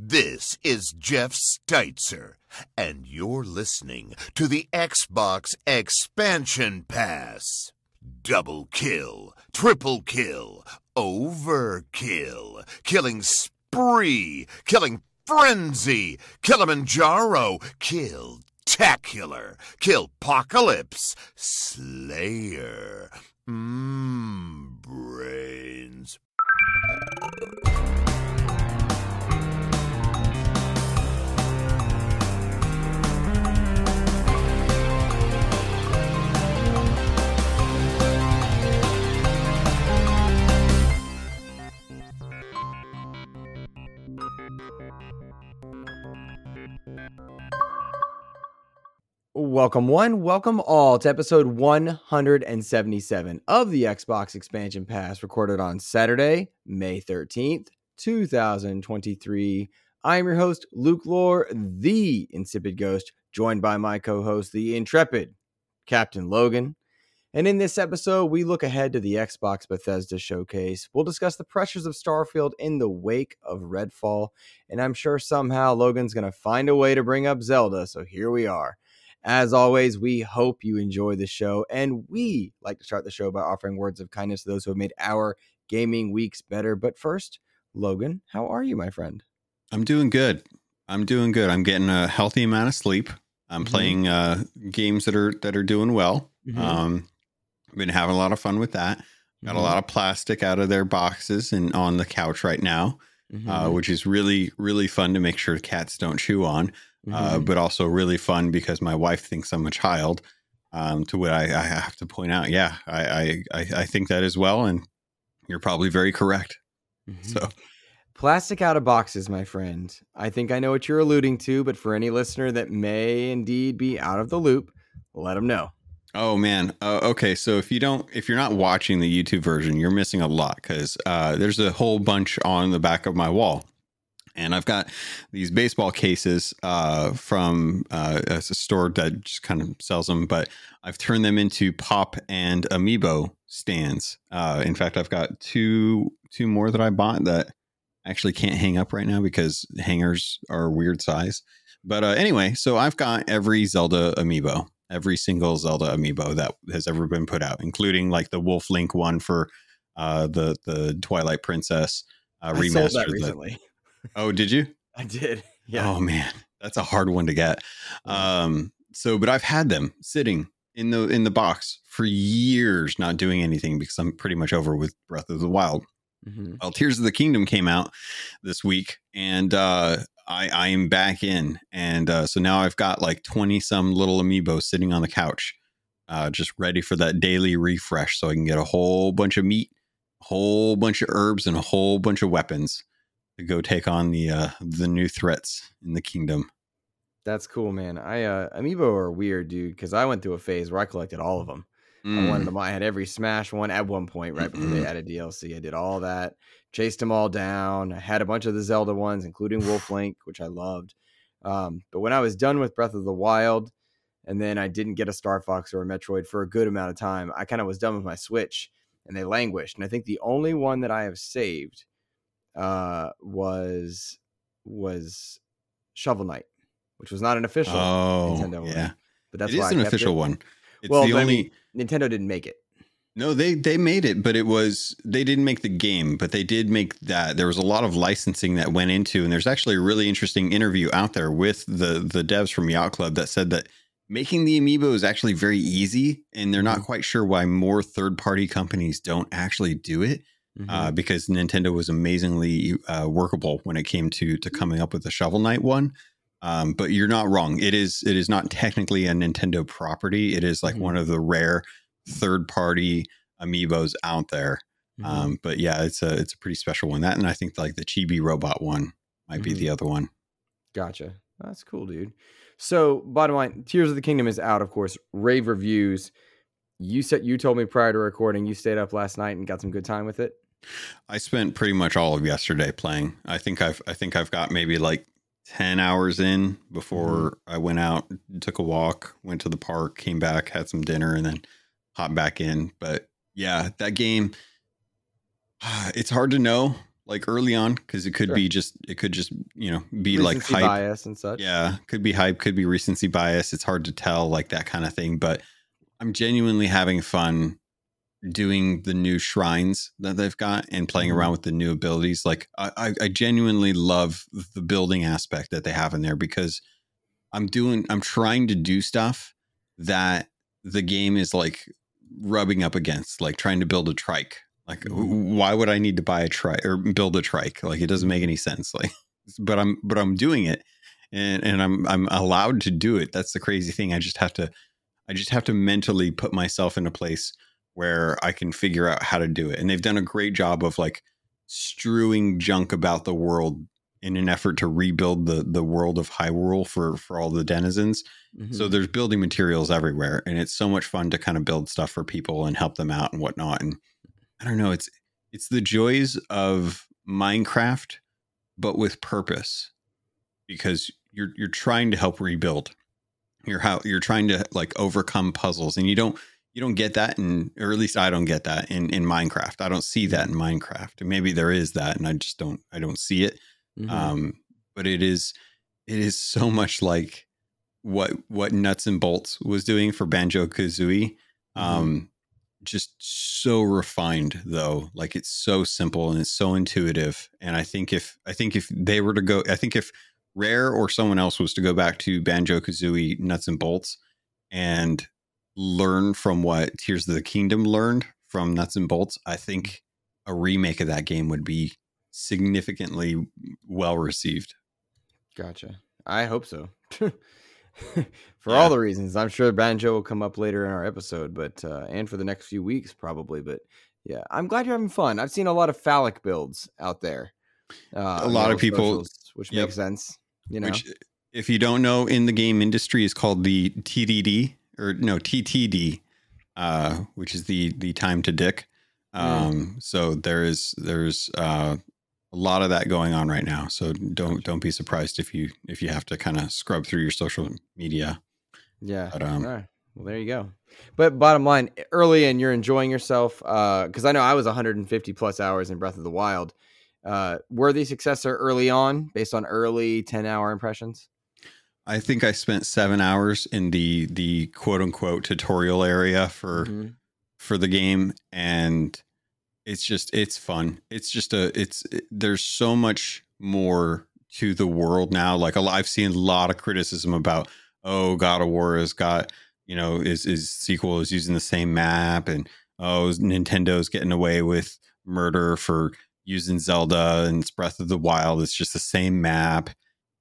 This is Jeff Steitzer, and you're listening to the Xbox Expansion Pass. Double kill, triple kill, overkill, killing spree, killing frenzy, Killimanjaro, kill tacular, killpocalypse, slayer. Mmm, brains. Welcome, one, welcome all to episode 177 of the Xbox Expansion Pass, recorded on Saturday, May 13th, 2023. I am your host, Luke Lohr, the Insipid Ghost, joined by my co host, the Intrepid Captain Logun. And in this episode, we look ahead to the Xbox Bethesda showcase. We'll discuss the pressures of Starfield in the wake of Redfall. And I'm sure somehow Logan's going to find a way to bring up Zelda. So here we are. As always, we hope you enjoy the show, and we like to start the show by offering words of kindness to those who have made our gaming weeks better. But first, Logan, how are you, my friend? I'm doing good. I'm doing good. I'm getting a healthy amount of sleep. I'm mm-hmm. playing uh, games that are that are doing well. Mm-hmm. Um, been having a lot of fun with that. Got mm-hmm. a lot of plastic out of their boxes and on the couch right now, uh, mm-hmm. which is really really fun to make sure cats don't chew on uh, mm-hmm. but also really fun because my wife thinks I'm a child. Um, to what I, I, have to point out, yeah, I, I, I think that as well, and you're probably very correct. Mm-hmm. So, plastic out of boxes, my friend. I think I know what you're alluding to, but for any listener that may indeed be out of the loop, let them know. Oh man. Uh, okay, so if you don't, if you're not watching the YouTube version, you're missing a lot because uh, there's a whole bunch on the back of my wall and I've got these baseball cases uh, from uh, a store that just kind of sells them, but I've turned them into pop and amiibo stands. Uh, in fact, I've got two two more that I bought that actually can't hang up right now because hangers are weird size. But uh, anyway, so I've got every Zelda amiibo, every single Zelda amiibo that has ever been put out, including like the Wolf Link one for uh, the the Twilight Princess uh, remastered. recently. Oh, did you? I did. Yeah. Oh man, that's a hard one to get. Um, so, but I've had them sitting in the in the box for years, not doing anything because I'm pretty much over with Breath of the Wild. Mm-hmm. Well, Tears of the Kingdom came out this week, and uh, I I am back in, and uh, so now I've got like twenty some little amiibo sitting on the couch, uh, just ready for that daily refresh, so I can get a whole bunch of meat, a whole bunch of herbs, and a whole bunch of weapons to go take on the uh, the new threats in the kingdom. That's cool, man. I uh, amiibo are weird, dude. Because I went through a phase where I collected all of them. Mm. I wanted them. I had every Smash one at one point, right before they added DLC. I did all that, chased them all down. I had a bunch of the Zelda ones, including Wolf Link, which I loved. Um, but when I was done with Breath of the Wild, and then I didn't get a Star Fox or a Metroid for a good amount of time, I kind of was done with my Switch, and they languished. And I think the only one that I have saved uh, was was Shovel Knight, which was not an official oh, Nintendo yeah. one. But that's it is an official it. one. It's well, the only I mean, Nintendo didn't make it. No, they they made it, but it was they didn't make the game, but they did make that. There was a lot of licensing that went into, and there's actually a really interesting interview out there with the the devs from Yacht Club that said that making the amiibo is actually very easy, and they're not mm-hmm. quite sure why more third party companies don't actually do it uh, mm-hmm. uh, because Nintendo was amazingly uh, workable when it came to to coming up with the Shovel Knight one. Um, but you're not wrong. It is it is not technically a Nintendo property. It is like mm-hmm. one of the rare third party amiibos out there. Mm-hmm. Um, but yeah, it's a it's a pretty special one. That and I think like the Chibi robot one might be the mm-hmm. other one. Gotcha. That's cool, dude. So, bottom line, Tears of the Kingdom is out, of course. Rave reviews. You said you told me prior to recording you stayed up last night and got some good time with it. I spent pretty much all of yesterday playing. I think I've I think I've got maybe like 10 hours in before mm-hmm. I went out, took a walk, went to the park, came back, had some dinner and then hopped back in. But yeah, that game it's hard to know like early on because it could Sure. be just it could just you know be like hype. bias and such. Yeah, could be hype, could be recency bias. It's hard to tell, like that kind of thing. But I'm genuinely having fun doing the new shrines that they've got and playing Mhm. around with the new abilities. Like I, I genuinely love the building aspect that they have in there because I'm doing, I'm trying to do stuff that the game is like rubbing up against, like trying to build a trike. Like, Mhm. why would I need to buy a trike or build a trike? Like, it doesn't make any sense. Like, but I'm, but I'm doing it, and and I'm I'm allowed to do it. That's the crazy thing. I just have to, I just have to mentally put myself in a place where I can figure out how to do it. And they've done a great job of like strewing junk about the world in an effort to rebuild the the world of Hyrule for for all the denizens. Mhm. So there's building materials everywhere, and it's so much fun to kind of build stuff for people and help them out and whatnot. And I don't know, it's it's the joys of Minecraft, but with purpose, because you're you're trying to help rebuild. You're how you're trying to like overcome puzzles, and you don't you don't get that in, or at least I don't get that in in Minecraft. I don't see that in Minecraft. Maybe there is that, and I just don't I don't see it Mhm. um but it is it is so much like what what nuts and bolts was doing for banjo kazooie. Um just so refined though. Like it's so simple and it's so intuitive. And i think if i think if they were to go i think if rare or someone else was to go back to banjo kazooie nuts and bolts and learn from what tears of the kingdom learned from nuts and bolts i think a remake of that game would be significantly well received. Gotcha. I hope so. For Yeah. all the reasons, I'm sure Banjo will come up later in our episode, but uh, and for the next few weeks probably. But yeah, I'm glad you're having fun. I've seen a lot of phallic builds out there. Uh, A lot of people- socials, which Yep. makes sense. You know, Which, if you don't know, in the game industry is called the TDD or no TTD, uh, which is the the time to dick. Um, So there is there's uh, a lot of that going on right now. So don't don't be surprised if you if you have to kind of scrub through your social media. yeah. But um, All right. Well, there you go. But bottom line, early and you're enjoying yourself because I know I was 150 plus hours in Breath of the Wild. Uh, worthy successor early on, based on early 10 hour impressions. I think I spent seven hours in the the quote unquote tutorial area for Mhm. for the game and it's just it's fun. It's just a it's it- there's so much more to the world now like a i've seen a lot of criticism about oh god of war has got you know is is sequel is using the same map and oh nintendo's getting away with murder for using zelda and it's breath of the wild it's just the same map.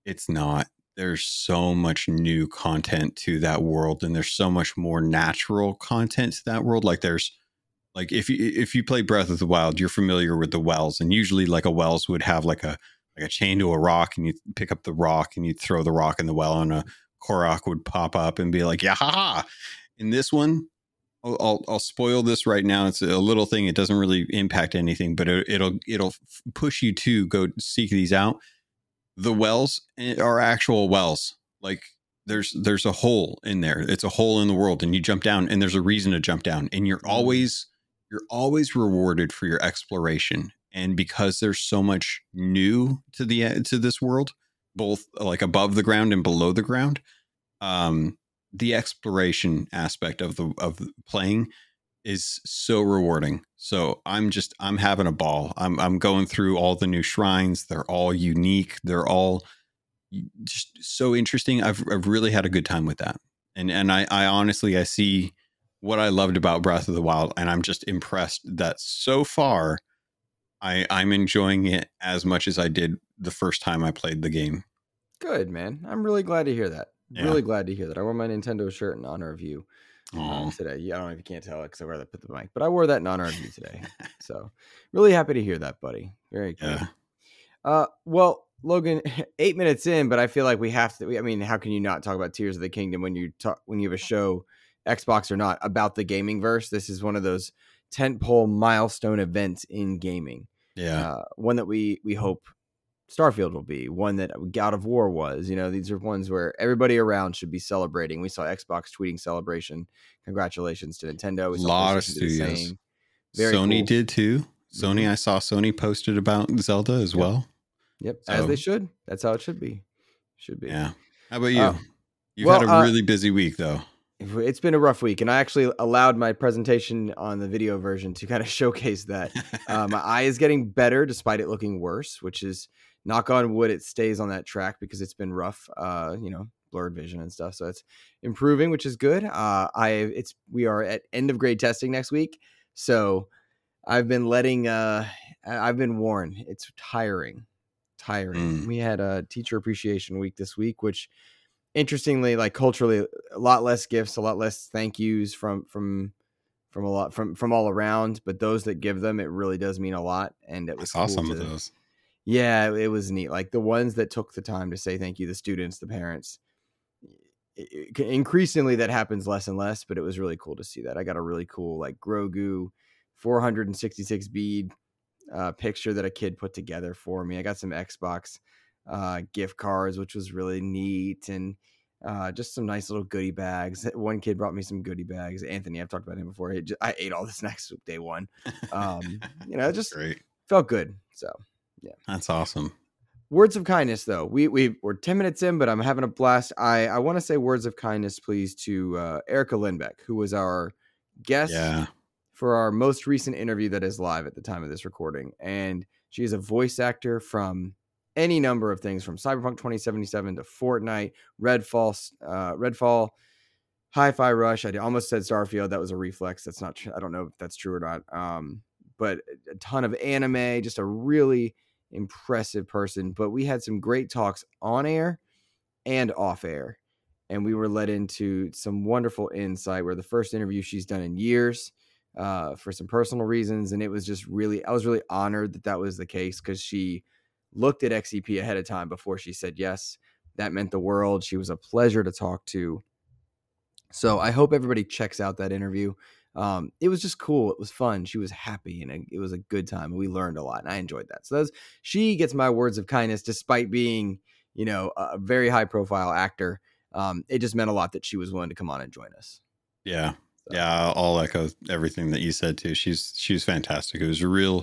It's not. There's so much new content to that world and there's so much more natural content to that world like there's like if you if you play breath of the wild you're familiar with the wells and usually like a wells would have like a like a chain to a rock and you pick up the rock and you throw the rock in the well and a korok would pop up and be like yeah ha ha in this one I'll, I'll I'll spoil this right now. It's a little thing. It doesn't really impact anything, but it, it'll it'll push you to go seek these out the wells eh, are actual wells. Like there's there's a hole in there. It's a hole in the world, and you jump down, and there's a reason to jump down, and you're always you're always rewarded for your exploration. And because there's so much new to the eh, to this world, both like above the ground and below the ground, um, the exploration aspect of the of playing is so rewarding. So I'm just I'm having a ball. I'm I'm going through all the new shrines. They're all unique. They're all just so interesting. I've I've really had a good time with that. And and I I honestly I see what I loved about Breath of the Wild and I'm just impressed that so far I I'm enjoying it as much as I did the first time I played the game. Good man. I'm really glad to hear that. Yeah. Really glad to hear that. I wore my Nintendo shirt in honor of you uh, today. Yeah, I don't know if you can't tell it because I wear that put the mic, but I wore that in honor of you today. so really happy to hear that, buddy. Very good. Yeah. Uh, well, Logan, eight minutes in, but I feel like we have to. I mean, how can you not talk about Tears of the Kingdom when you talk when you have a show, Xbox or not, about the gaming verse? This is one of those tentpole milestone events in gaming. Yeah. Uh, one that we we hope Starfield will be. One that God of War was. You know, these are ones where everybody around should be celebrating. We saw Xbox tweeting celebration. Congratulations to Nintendo. We saw Lot of PlayStation do the studios. Sony cool. did too. Sony, I saw Sony posted about Zelda as Yep. well. Yep, as they should. That's how it should be. Should be. Yeah. How about you? Uh, You've well, had a uh, really busy week though. It's been a rough week, and I actually allowed my presentation on the video version to kind of showcase that. uh, my eye is getting better despite it looking worse, which is knock on wood, it stays on that track because it's been rough. Uh, you know, blurred vision and stuff. So it's improving, which is good. Uh, I it's we are at end of grade testing next week, so I've been letting. Uh, I've been warned. It's tiring, tiring. Mm. We had a teacher appreciation week this week, which interestingly, like culturally, a lot less gifts, a lot less thank yous from from from a lot from from all around. But those that give them, it really does mean a lot. And it I was saw cool some to- of those. yeah, it was neat. Like the ones that took the time to say thank you, the students, the parents. i- i- Increasingly, that happens less and less, but it was really cool to see that. I got a really cool like Grogu 466 bead uh, picture that a kid put together for me. I got some Xbox uh, gift cards, which was really neat, and uh, just some nice little goodie bags. One kid brought me some goodie bags. Anthony, I've talked about him before. He ju- I ate all this next day one. Um, you know, it just Great. felt good. So yeah, That's awesome. words of kindness though we we we're 10 minutes in but i'm having a blast i i want to say words of kindness please to uh erica lindbeck who was our guest Yeah. for our most recent interview that is live at the time of this recording and she is a voice actor from any number of things from cyberpunk 2077 to fortnite redfall uh redfall hi-fi rush i almost said starfield that was a reflex that's not i don't know if that's true or not um but a ton of anime just a really impressive person. But we had some great talks on air and off air. And we were led into some wonderful insight. Where the first interview she's done in years uh, for some personal reasons. And it was just really, I was really honored that that was the case because she looked at XEP ahead of time before she said yes. That meant the world. She was a pleasure to talk to. So I hope everybody checks out that interview um, it was just cool. It was fun. She was happy, and it, was a good time. We learned a lot, and I enjoyed that. So that's she gets my words of kindness, despite being, you know, a very high profile actor. Um, it just meant a lot that she was willing to come on and join us. Yeah. So, Yeah, I'll- echo everything that you said too. She's she was fantastic. It was a real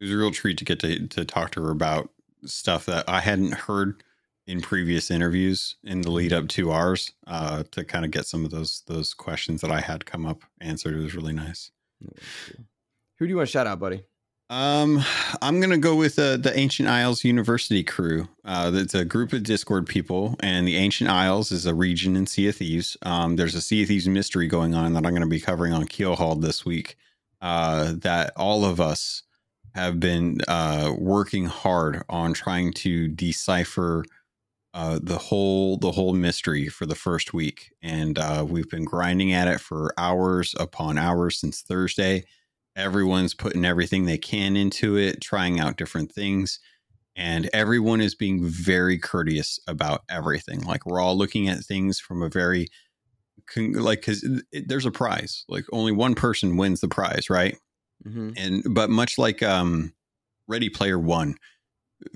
it was a real treat to get to to talk to her about stuff that I hadn't heard in previous interviews in the lead up to ours. Uh, to kind of get some of those those questions that I had come up answered. It was really nice. Who do you want to shout out, buddy? Um, I'm gonna go with uh, the Ancient Isles University crew. Uh, it's a group of Discord people, and the Ancient Isles is a region in Sea of Thieves. Um, there's a Sea of Thieves mystery going on that I'm going to be covering on Keelhaul this week. Uh, that all of us have been uh, working hard on trying to decipher uh, the whole the whole mystery for the first week, and uh, we've been grinding at it for hours upon hours since Thursday. Everyone's putting everything they can into it trying out different things. And everyone is being very courteous about everything. Like we're all looking at things from a very like because there's a prize. Like only one person wins the prize right Mm-hmm. and but much like um ready player one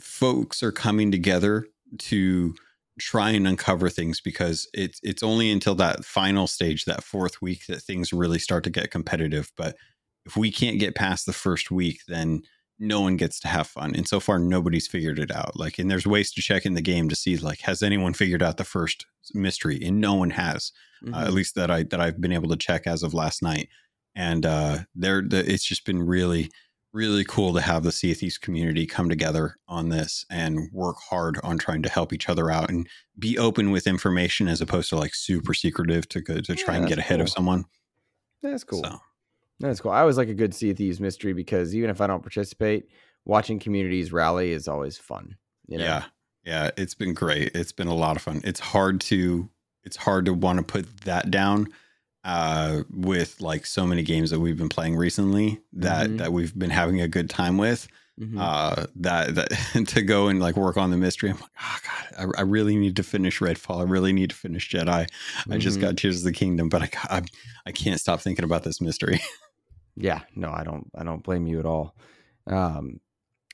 folks are coming together to try and uncover things because it's it's only until that final stage that fourth week that things really start to get competitive but if we can't get past the first week then no one gets to have fun and so far nobody's figured it out like and there's ways to check in the game to see like has anyone figured out the first mystery and no one has Mm-hmm. uh, at least that I that I've been able to check as of last night. And uh, there, the, it's just been really, really cool to have the Sea Thieves community come together on this and work hard on trying to help each other out and be open with information as opposed to like super secretive to go to try Yeah, and get ahead of someone. That's cool. So That's cool. I always like a good Sea Thieves mystery because even if I don't participate, watching communities rally is always fun. You know? yeah, yeah, it's been great. It's been a lot of fun. It's hard to it's hard to want to put that down uh with like so many games that we've been playing recently that Mhm. that we've been having a good time with Mhm. uh that that to go and like work on the mystery i'm like oh god I, I really need to finish redfall i really need to finish jedi i just Mhm. got tears of the kingdom but i I, I can't stop thinking about this mystery Yeah, no, I don't I don't blame you at all. Um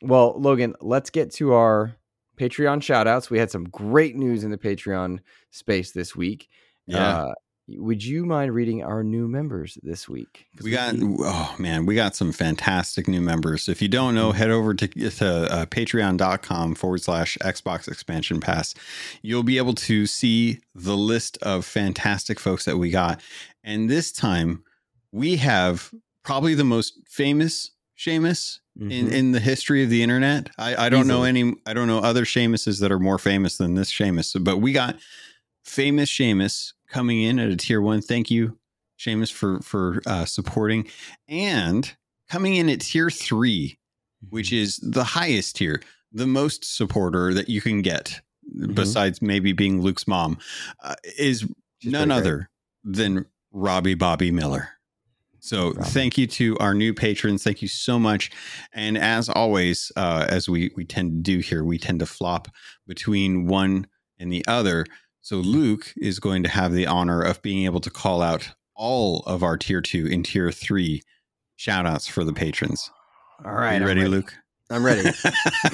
well, Logan, let's get to our Patreon shout outs. We had some great news in the Patreon space this week. yeah Uh, would you mind reading our new members this week? We got oh man, we got some fantastic new members. If you don't know, head over to, to uh, patreon.com forward slash Xbox expansion pass. You'll be able to see the list of fantastic folks that we got. And this time we have probably the most famous Seamus in, Mhm. in the history of the internet. I, I don't know any I don't know other Seamuses that are more famous than this Seamus, but we got famous Seamus coming in at a tier one. Thank you, Seamus, for for uh, supporting, and coming in at tier three, which is the highest tier, the most supporter that you can get, Mhm. besides maybe being Luke's mom, uh, is She's none great. other than Robbie Bobby Miller. So Robbie. thank you to our new patrons. Thank you so much. And as always, uh, as we we tend to do here, we tend to flop between one and the other. So Luke is going to have the honor of being able to call out all of our tier two and tier three shout outs for the patrons. All right. Are you I'm ready, Luke? I'm ready.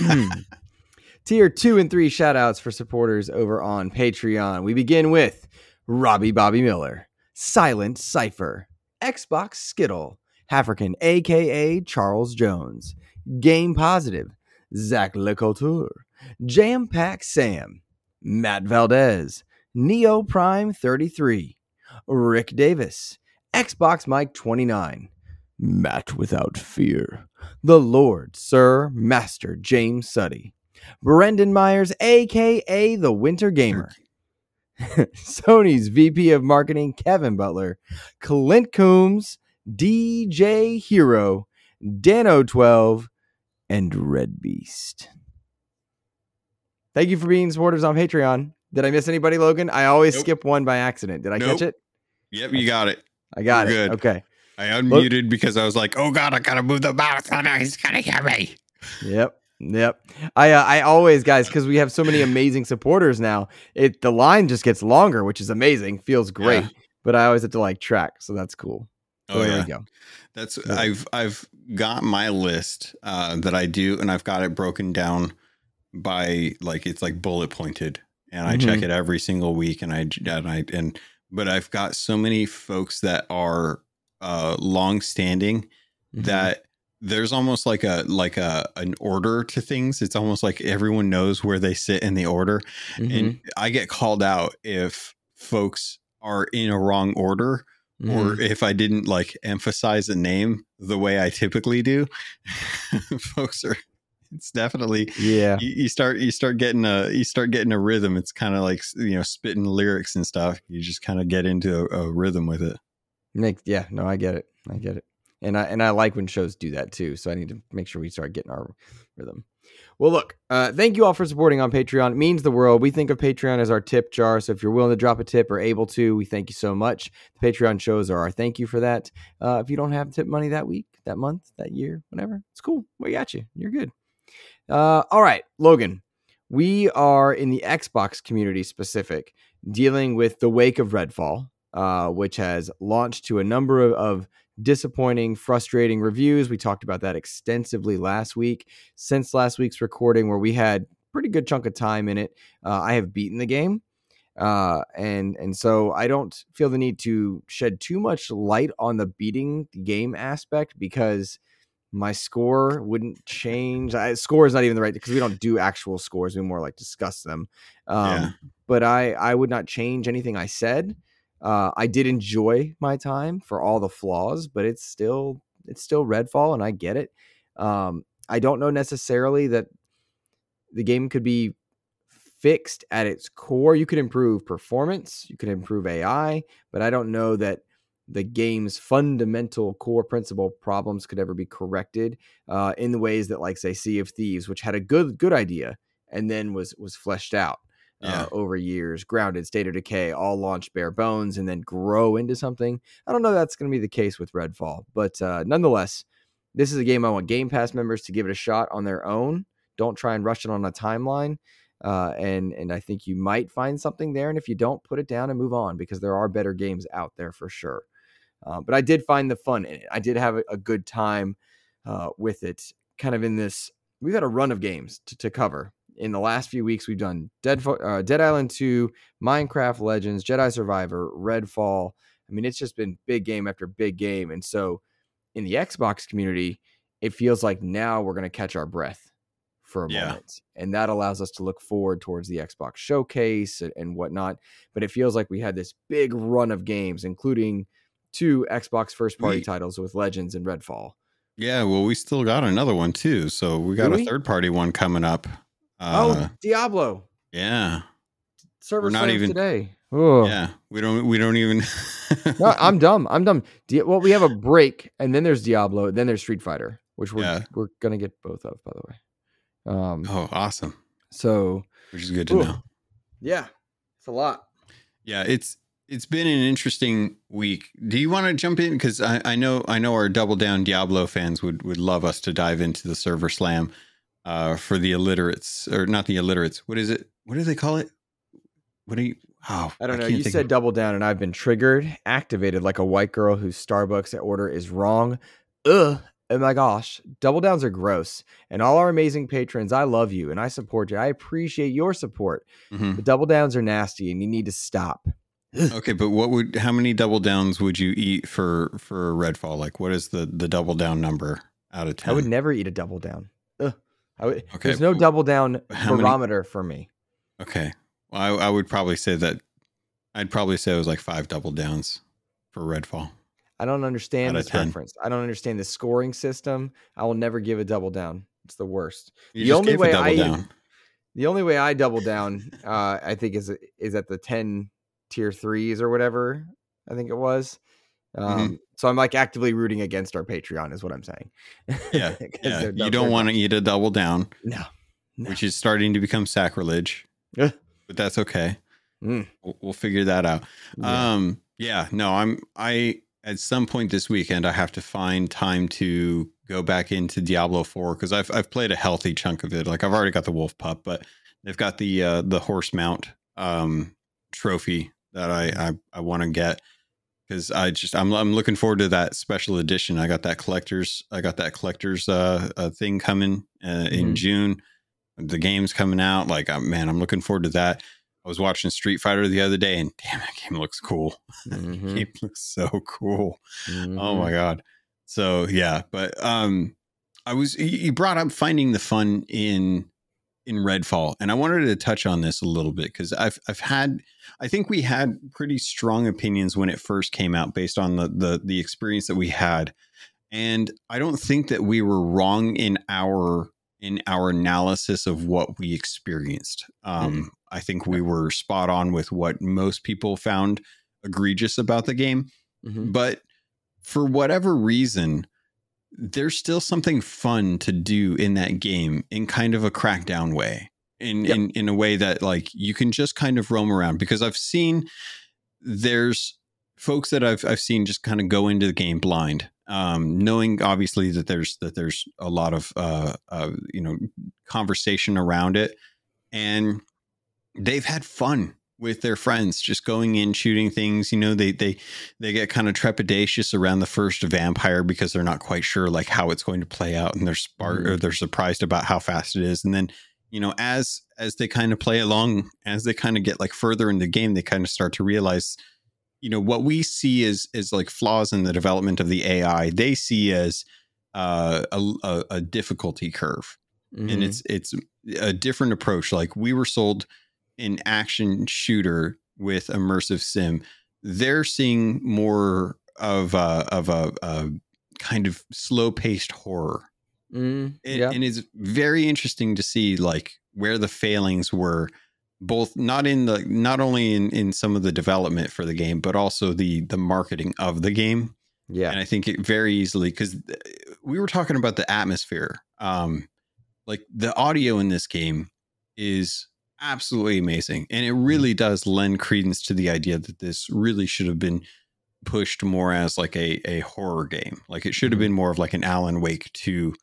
Tier two and three shout outs for supporters over on Patreon. We begin with Robbie Bobby Miller, Silent Cypher, Xbox Skittle, African, aka Charles Jones, Game Positive, Zach LeCouture, Jam Pack Sam, Matt Valdez, Neo Prime 33, Rick Davis, Xbox Mike 29, Matt Without Fear, The Lord Sir Master James Suddy, Brendan Myers, aka the Winter Gamer, Sony's VP of Marketing Kevin Butler, Clint Coombs, DJ Hero, Dano12, and Red Beast. Thank you for being supporters on Patreon. Did I miss anybody, Logan? I always Nope. skip one by accident. Did I catch it? Yep, you got it. I got You're it. good. Okay. I unmuted because I was like, oh God, I gotta move the mouse. Oh, no, he's gonna hear me. Yep. Yep. I uh, I always guys because we have so many amazing supporters now. It the line just gets longer, which is amazing. Feels great. Yeah. But I always have to like track, so that's cool. So Oh there yeah. That's Yeah. I've I've got my list uh, that I do, and I've got it broken down by like it's like bullet pointed, and I check Mhm. it every single week, and I and I and but I've got so many folks that are uh, long standing Mhm. that there's almost like a like a an order to things. It's almost like everyone knows where they sit in the order, Mhm. and I get called out if folks are in a wrong order or if I didn't like emphasize a name the way I typically do, folks are. It's definitely yeah. you, you start you start getting a you start getting a rhythm. It's kind of like you know spitting lyrics and stuff. You just kind of get into a, a rhythm with it. Makes yeah, no, I get it. I get it. And I and I like when shows do that too. So I need to make sure we start getting our rhythm. Well, look, uh, thank you all for supporting on Patreon. It means the world. We think of Patreon as our tip jar. So if you're willing to drop a tip or able to, we thank you so much. The Patreon shows are our thank you for that. Uh, if you don't have tip money that week, that month, that year, whatever, it's cool. We got you. You're good. Uh, all right, Logan. We are in the Xbox community specific, dealing with the wake of Redfall, uh, which has launched to a number of, of disappointing, frustrating reviews. We talked about that extensively last week. Since last week's recording, where we had pretty good chunk of time in it, uh, I have beaten the game, uh, and and so I don't feel the need to shed too much light on the beating game aspect because my score wouldn't change. I, score is not even the right because we don't do actual scores. We more like discuss them. Um, Yeah. But I I would not change anything I said. Uh, I did enjoy my time for all the flaws, but it's still it's still Redfall, and I get it. Um, I don't know necessarily that the game could be fixed at its core. You could improve performance, you could improve AI, but I don't know that the game's fundamental core principle problems could ever be corrected uh, in the ways that, like, say, Sea of Thieves, which had a good good idea and then was was fleshed out Yeah. uh, over years. Grounded, State of Decay, all launched bare bones and then grow into something. I don't know that's going to be the case with Redfall, but uh, nonetheless, this is a game I want Game Pass members to give it a shot on their own. Don't try and rush it on a timeline. Uh, and and I think you might find something there. And if you don't, put it down and move on because there are better games out there for sure. Uh, but I did find the fun in it. I did have a, good time uh, with it. Kind of in this, we've had a run of games to, to cover in the last few weeks, we've done Dead uh, Dead Island 2, Minecraft Legends, Jedi Survivor, Redfall. I mean, it's just been big game after big game. And so in the Xbox community, it feels like now we're going to catch our breath for a Yeah. moment. And that allows us to look forward towards the Xbox showcase and, and whatnot. But it feels like we had this big run of games, including two Xbox first party titles with Legends and Redfall. Yeah, well, we still got another one too. So we got Do a we? third party one coming up. Uh, oh, Diablo. yeah, Server we're not even- today. Oh. yeah. We don't. We don't even. no, I'm dumb. I'm dumb. Di- well, we have a break, and then there's Diablo, then there's Street Fighter, which we're Yeah. we're gonna get both of, by the way. Um, oh, awesome. so Which is good to Ooh. know. yeah, it's a lot. Yeah, it's it's been an interesting week. Do you want to jump in? Because I, I know I know our double down Diablo fans would would love us to dive into the server slam uh, for the illiterates or not the illiterates. What is it? What do they call it? What do you? Oh, I don't know. can't You said of- double down, and I've been triggered, activated like a white girl whose Starbucks order is wrong. Ugh. Oh my gosh, double downs are gross. And all our amazing patrons, I love you and I support you. I appreciate your support. Mhm. But double downs are nasty, and you need to stop. Okay, but what would how many double downs would you eat for for Redfall? Like, what is the the double down number out of ten? I would never eat a double down. Ugh. I would, Okay, There's no double down how many- barometer for me. Okay, well, I, I would probably say that. I'd probably say it was like five double downs for Redfall. I don't understand this 10. reference. I don't understand the scoring system. I will never give a double down. It's the worst. You The only way a double I- down. The only way I double down, uh, I think, is is at the ten tier threes or whatever. I think it was. Mm-hmm. Um, So I'm like actively rooting against our Patreon, is what I'm saying. Yeah, Yeah, you don't want to eat a double down, No. No. which is starting to become sacrilege. But that's okay. Mm. We'll, we'll figure that out. Yeah. Um, yeah, no, I'm I at some point this weekend I have to find time to go back into Diablo 4 because I've I've played a healthy chunk of it. Like I've already got the wolf pup, but they've got the uh the horse mount um trophy that I I, I want to get because I just I'm I'm looking forward to that special edition. I got that collector's I got that collector's uh, uh thing coming uh, in Mhm. June. The game's coming out. Like uh, man, I'm looking forward to that. I was watching Street Fighter the other day, and damn, that game looks cool. Mhm. Game looks so cool. Oh Mhm. my god. So yeah, but um, I was you brought up finding the fun in in Redfall, and I wanted to touch on this a little bit because I've I've had I think we had pretty strong opinions when it first came out based on the the the experience that we had, and I don't think that we were wrong in our in our analysis of what we experienced. Um, I think we were spot on with what most people found egregious about the game Mhm. but for whatever reason there's still something fun to do in that game in kind of a crackdown way. In Yep. in in a way that like you can just kind of roam around. Because i've seen there's folks that i've i've seen just kind of go into the game blind um knowing obviously that there's that there's a lot of uh uh you know conversation around it. And they've had fun with their friends just going in shooting things you know they they they get kind of trepidatious around the first vampire because they're not quite sure like how it's going to play out and they're spark Mhm. or they're surprised about how fast it is and then you know as as they kind of play along as they kind of get like further in the game they kind of start to realize you know what we see as is like flaws in the development of the ai they see as uh, a, a, a difficulty curve Mhm. and it's it's a different approach like we were sold an action shooter with immersive sim they're seeing more of a of a, a kind of slow paced horror Mm, and, yeah. and it's very interesting to see like where the failings were both not in the not only in in some of the development for the game but also the the marketing of the game yeah. and I think it very easily because we were talking about the atmosphere. Um, like the audio in this game is absolutely amazing, and it really does lend credence to the idea that this really should have been pushed more as like a a horror game. Like it should have Mhm. been more of like an Alan Wake two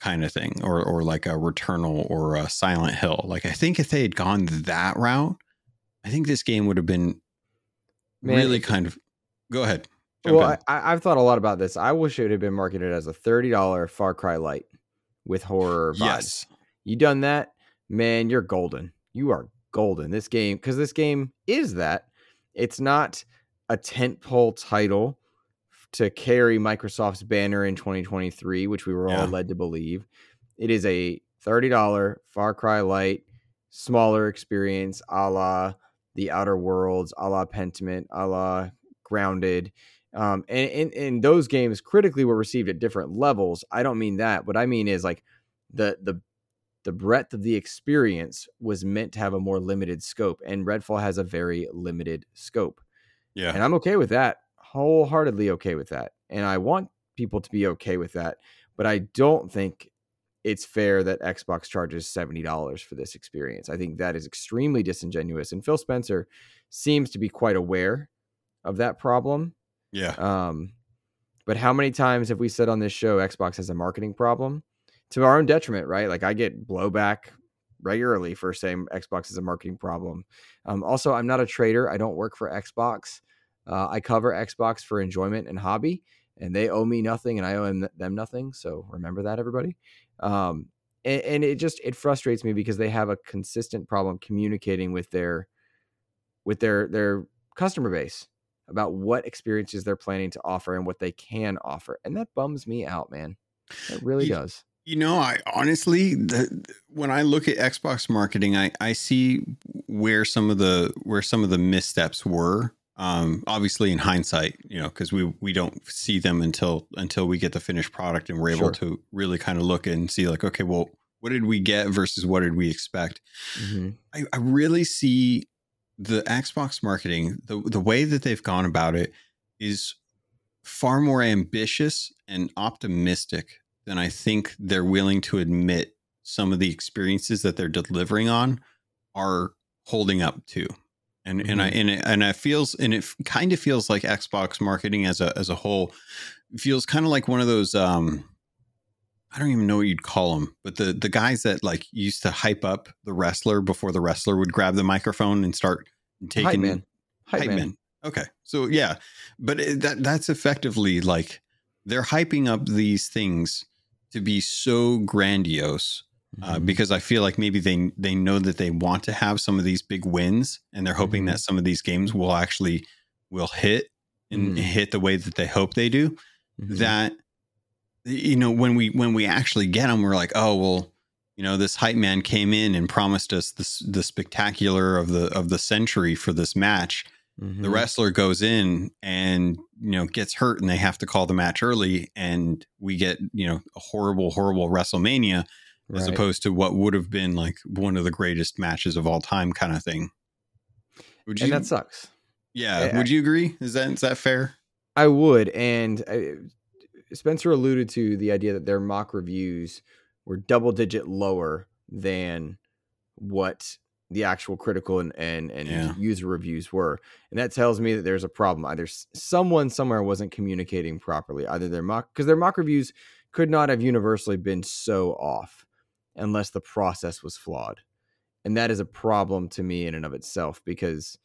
kind of thing, or or like a Returnal or a Silent Hill. Like I think if they had gone that route, I think this game would have been Man, really kind of. Go ahead. Well, in. I, I've thought a lot about this. I wish it had been marketed as a thirty dollar Far Cry Light with horror vibes. yes. You done that? man, you're golden. You are golden. This game, because this game is that. It's not a tentpole title to carry Microsoft's banner in 2023, which we were yeah. all led to believe. It is a $30 Far Cry Light, smaller experience, a la The Outer Worlds, a la Pentiment, a la Grounded. Um, and, and, and those games critically were received at different levels. I don't mean that. What I mean is like the the the breadth of the experience was meant to have a more limited scope, and Redfall has a very limited scope. Yeah, and I'm okay with that. Wholeheartedly okay with that, and I want people to be okay with that. But I don't think it's fair that Xbox charges seventy dollars for this experience. I think that is extremely disingenuous, and Phil Spencer seems to be quite aware of that problem. Yeah. Um, but how many times have we said on this show Xbox has a marketing problem? To our own detriment, right? Like I get blowback regularly for saying Xbox is a marketing problem. Um, also, I'm not a trader. I don't work for Xbox. Uh, I cover Xbox for enjoyment and hobby, and they owe me nothing, and I owe them nothing. So remember that, everybody. Um, and, and it just it frustrates me because they have a consistent problem communicating with their with their their customer base about what experiences they're planning to offer and what they can offer, and that bums me out, man. It really you, does. You know, I honestly, the, when I look at Xbox marketing, I, I see where some of the where some of the missteps were. Um, obviously, in hindsight, you know, because we we don't see them until until we get the finished product and we're able sure. to really kind of look and see, like, okay, well, what did we get versus what did we expect? Mm-hmm. I, I really see the Xbox marketing, the the way that they've gone about it, is far more ambitious and optimistic then I think they're willing to admit some of the experiences that they're delivering on are holding up to. And mm-hmm. and I mm-hmm. and it, and it feels and it kind of feels like Xbox marketing as a as a whole feels kind of like one of those um I don't even know what you'd call them, but the the guys that like used to hype up the wrestler before the wrestler would grab the microphone and start taking hype man. Hype, hype man. man. Okay, so yeah, but it, that that's effectively like they're hyping up these things to be so grandiose uh, mm-hmm. because I feel like maybe they they know that they want to have some of these big wins, and they're hoping mm-hmm. that some of these games will actually will hit and mm-hmm. hit the way that they hope they do. Mm-hmm. That you know when we when we actually get them, we're like, oh well, you know, this hype man came in and promised us this the spectacular of the of the century for this match, Mm-hmm. The wrestler goes in and you know gets hurt, and they have to call the match early, and we get you know a horrible, horrible WrestleMania right. as opposed to what would have been like one of the greatest matches of all time, kind of thing. Would you? And that sucks. Yeah. I, would you agree? Is that is that fair? I would, and I, Spencer alluded to the idea that their mock reviews were double digit lower than what the actual critical and and, and yeah. user reviews were and that tells me that there's a problem either someone somewhere wasn't communicating properly either their mock because their mock reviews could not have universally been so off unless the process was flawed and that is a problem to me in and of itself because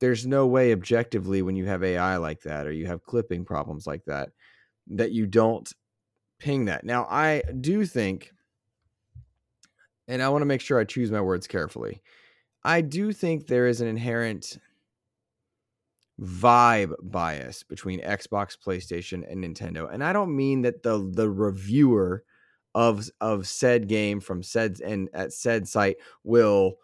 there's no way objectively when you have ai like that or you have clipping problems like that that you don't ping that now i do think and I want to make sure I choose my words carefully. I do think there is an inherent vibe bias between Xbox, PlayStation, and Nintendo. And I don't mean that the the reviewer of of said game from said and at said site will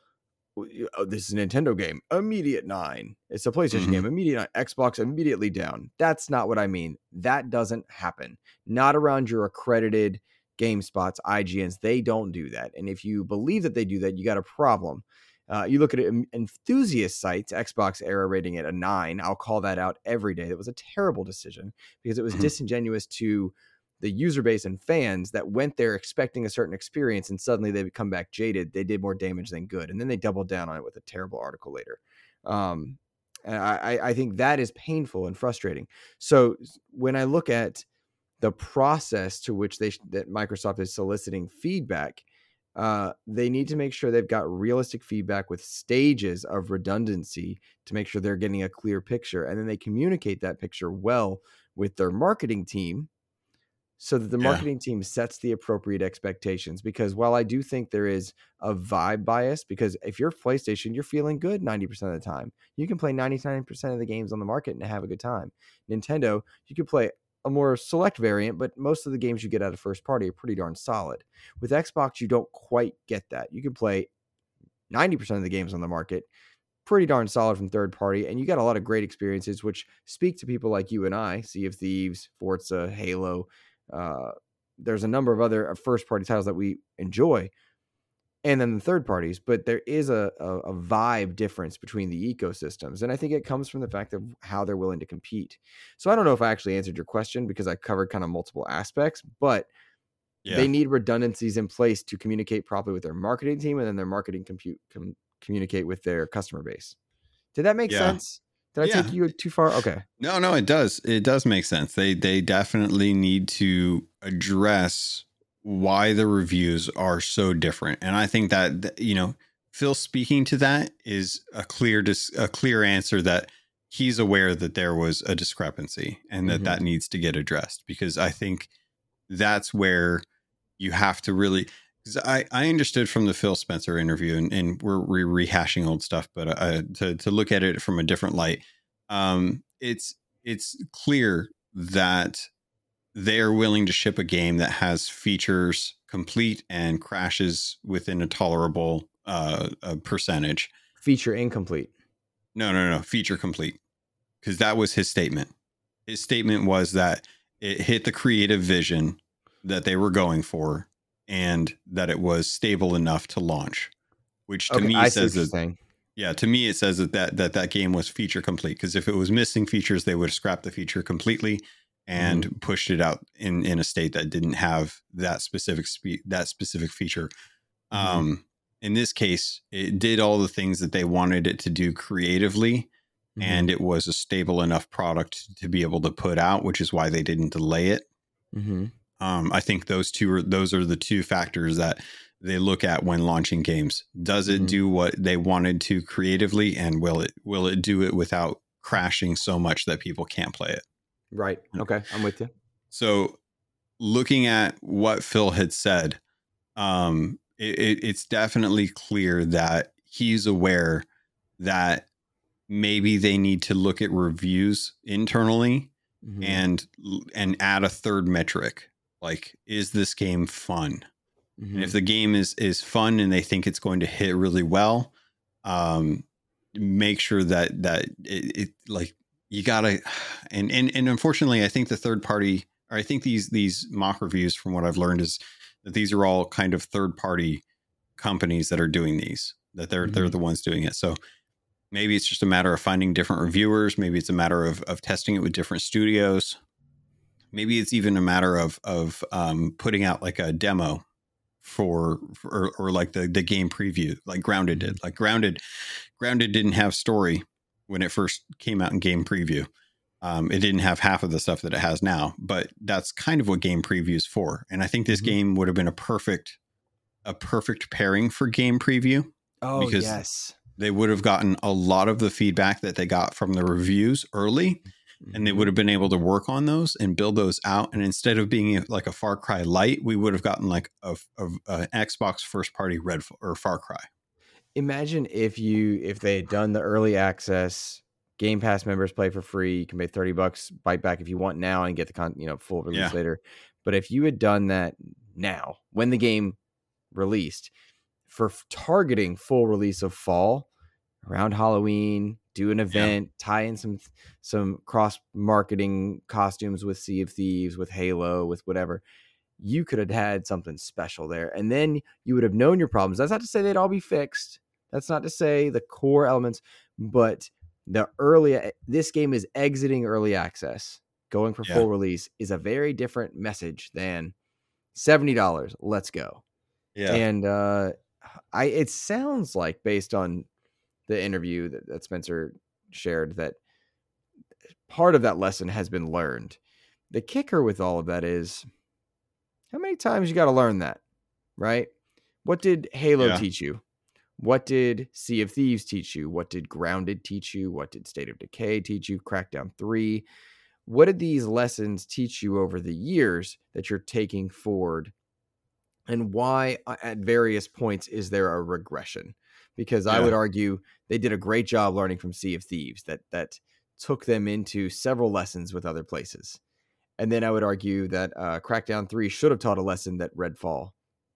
oh, this is a Nintendo game, immediate nine. It's a PlayStation mm-hmm. game, immediate nine. Xbox immediately down. That's not what I mean. That doesn't happen. Not around your accredited GameSpots, IGNs, they don't do that. And if you believe that they do that, you got a problem. Uh, you look at it, enthusiast sites, Xbox era rating it a nine. I'll call that out every day. That was a terrible decision because it was mm-hmm. disingenuous to the user base and fans that went there expecting a certain experience and suddenly they come back jaded. They did more damage than good. And then they doubled down on it with a terrible article later. Um, I, I think that is painful and frustrating. So when I look at the process to which they that Microsoft is soliciting feedback, uh, they need to make sure they've got realistic feedback with stages of redundancy to make sure they're getting a clear picture, and then they communicate that picture well with their marketing team so that the Yeah. marketing team sets the appropriate expectations. Because while I do think there is a vibe bias, because if you're PlayStation, you're feeling good 90% of the time. You can play 99% of the games on the market and have a good time. Nintendo, you can play a more select variant, but most of the games you get out of first party are pretty darn solid. With Xbox, you don't quite get that. You can play 90% of the games on the market pretty darn solid from third party, and you got a lot of great experiences, which speak to people like you and I. Sea of Thieves, Forza, Halo. Uh, there's a number of other uh, first party titles that we enjoy, and then the third parties. But there is a, a a vibe difference between the ecosystems, and I think it comes from the fact of how they're willing to compete. So I don't know if I actually answered your question because I covered kind of multiple aspects, but Yeah. they need redundancies in place to communicate properly with their marketing team and then their marketing compute com- communicate with their customer base did that make Yeah. sense did i Yeah. take you too far okay No, no, it does. It does make sense. They they definitely need to address why the reviews are so different. And I think that you know, Phil speaking to that is a clear dis- a clear answer that he's aware that there was a discrepancy and that Mhm. that needs to get addressed because I think that's where you have to really because I, I understood from the Phil Spencer interview, and, and we're re- rehashing old stuff, but uh, to, to look at it from a different light, um, it's it's clear that they're willing to ship a game that has features complete and crashes within a tolerable uh, uh, percentage. feature incomplete No, no, no, feature complete, because that was his statement. His statement was that it hit the creative vision that they were going for, and that it was stable enough to launch. Which to okay me i says that yeah, to me it says that that that, that game was feature complete because if it was missing features, they would have scrapped the feature completely and Mm-hmm. pushed it out in in a state that didn't have that specific spe- that specific feature. Mhm. Um, in this case, it did all the things that they wanted it to do creatively, Mhm. and it was a stable enough product to be able to put out, which is why they didn't delay it. Mhm. Um, I think those two are those are the two factors that they look at when launching games. Does it Mhm. do what they wanted to creatively, and will it will it do it without crashing so much that people can't play it? Right. Okay. I'm with you So, looking at what Phil had said, um, it, it, it's definitely clear that he's aware that maybe they need to look at reviews internally Mhm. and and add a third metric like is this game fun? Mhm. and if the game is is fun and they think it's going to hit really well um make sure that that it, it like you gotta and and and unfortunately i think the third party or i think these these mock reviews from what i've learned is that these are all kind of third party companies that are doing these that they're they're Mhm. the ones doing it. So maybe it's just a matter of finding different reviewers maybe it's a matter of of testing it with different studios. Maybe it's even a matter of of um, putting out like a demo for, for or, or like the the game preview like grounded did. Like grounded grounded didn't have story when it first came out in game preview um, it didn't have half of the stuff that it has now but that's kind of what game preview is for and i think this Mhm. game would have been a perfect a perfect pairing for game preview oh because- yes they would have gotten a lot of the feedback that they got from the reviews early and they Mhm. would have been able to work on those and build those out. And instead of being like a Far Cry light, we would have gotten like a, a, a Xbox first party Red or Far Cry. Imagine if you if they had done the early access game pass members play for free you can pay 30 bucks bite back if you want now and get the con you know full release Yeah. later but if you had done that now when the game released for f- targeting full release of fall around halloween do an event tie in some some cross marketing costumes with sea of thieves with halo with whatever you could have had something special there and then you would have known your problems. That's not to say they'd all be fixed. That's not to say the core elements but the early this game is exiting early access. Going for Yeah. full release is a very different message than $70 let's go. Yeah. and uh i it sounds like based on the interview that, that spencer shared that part of that lesson has been learned. The kicker with all of that is how many times you got to learn that right? What did halo Yeah. teach you? What did sea of thieves teach you? What did grounded teach you? What did state of decay teach you? Crackdown 3 what did these lessons teach you over the years that you're taking forward? And why uh, at various points is there a regression? Because i would argue they did a great job learning from sea of thieves that that took them into several lessons with other places and then i would argue that uh, crackdown 3 should have taught a lesson that redfall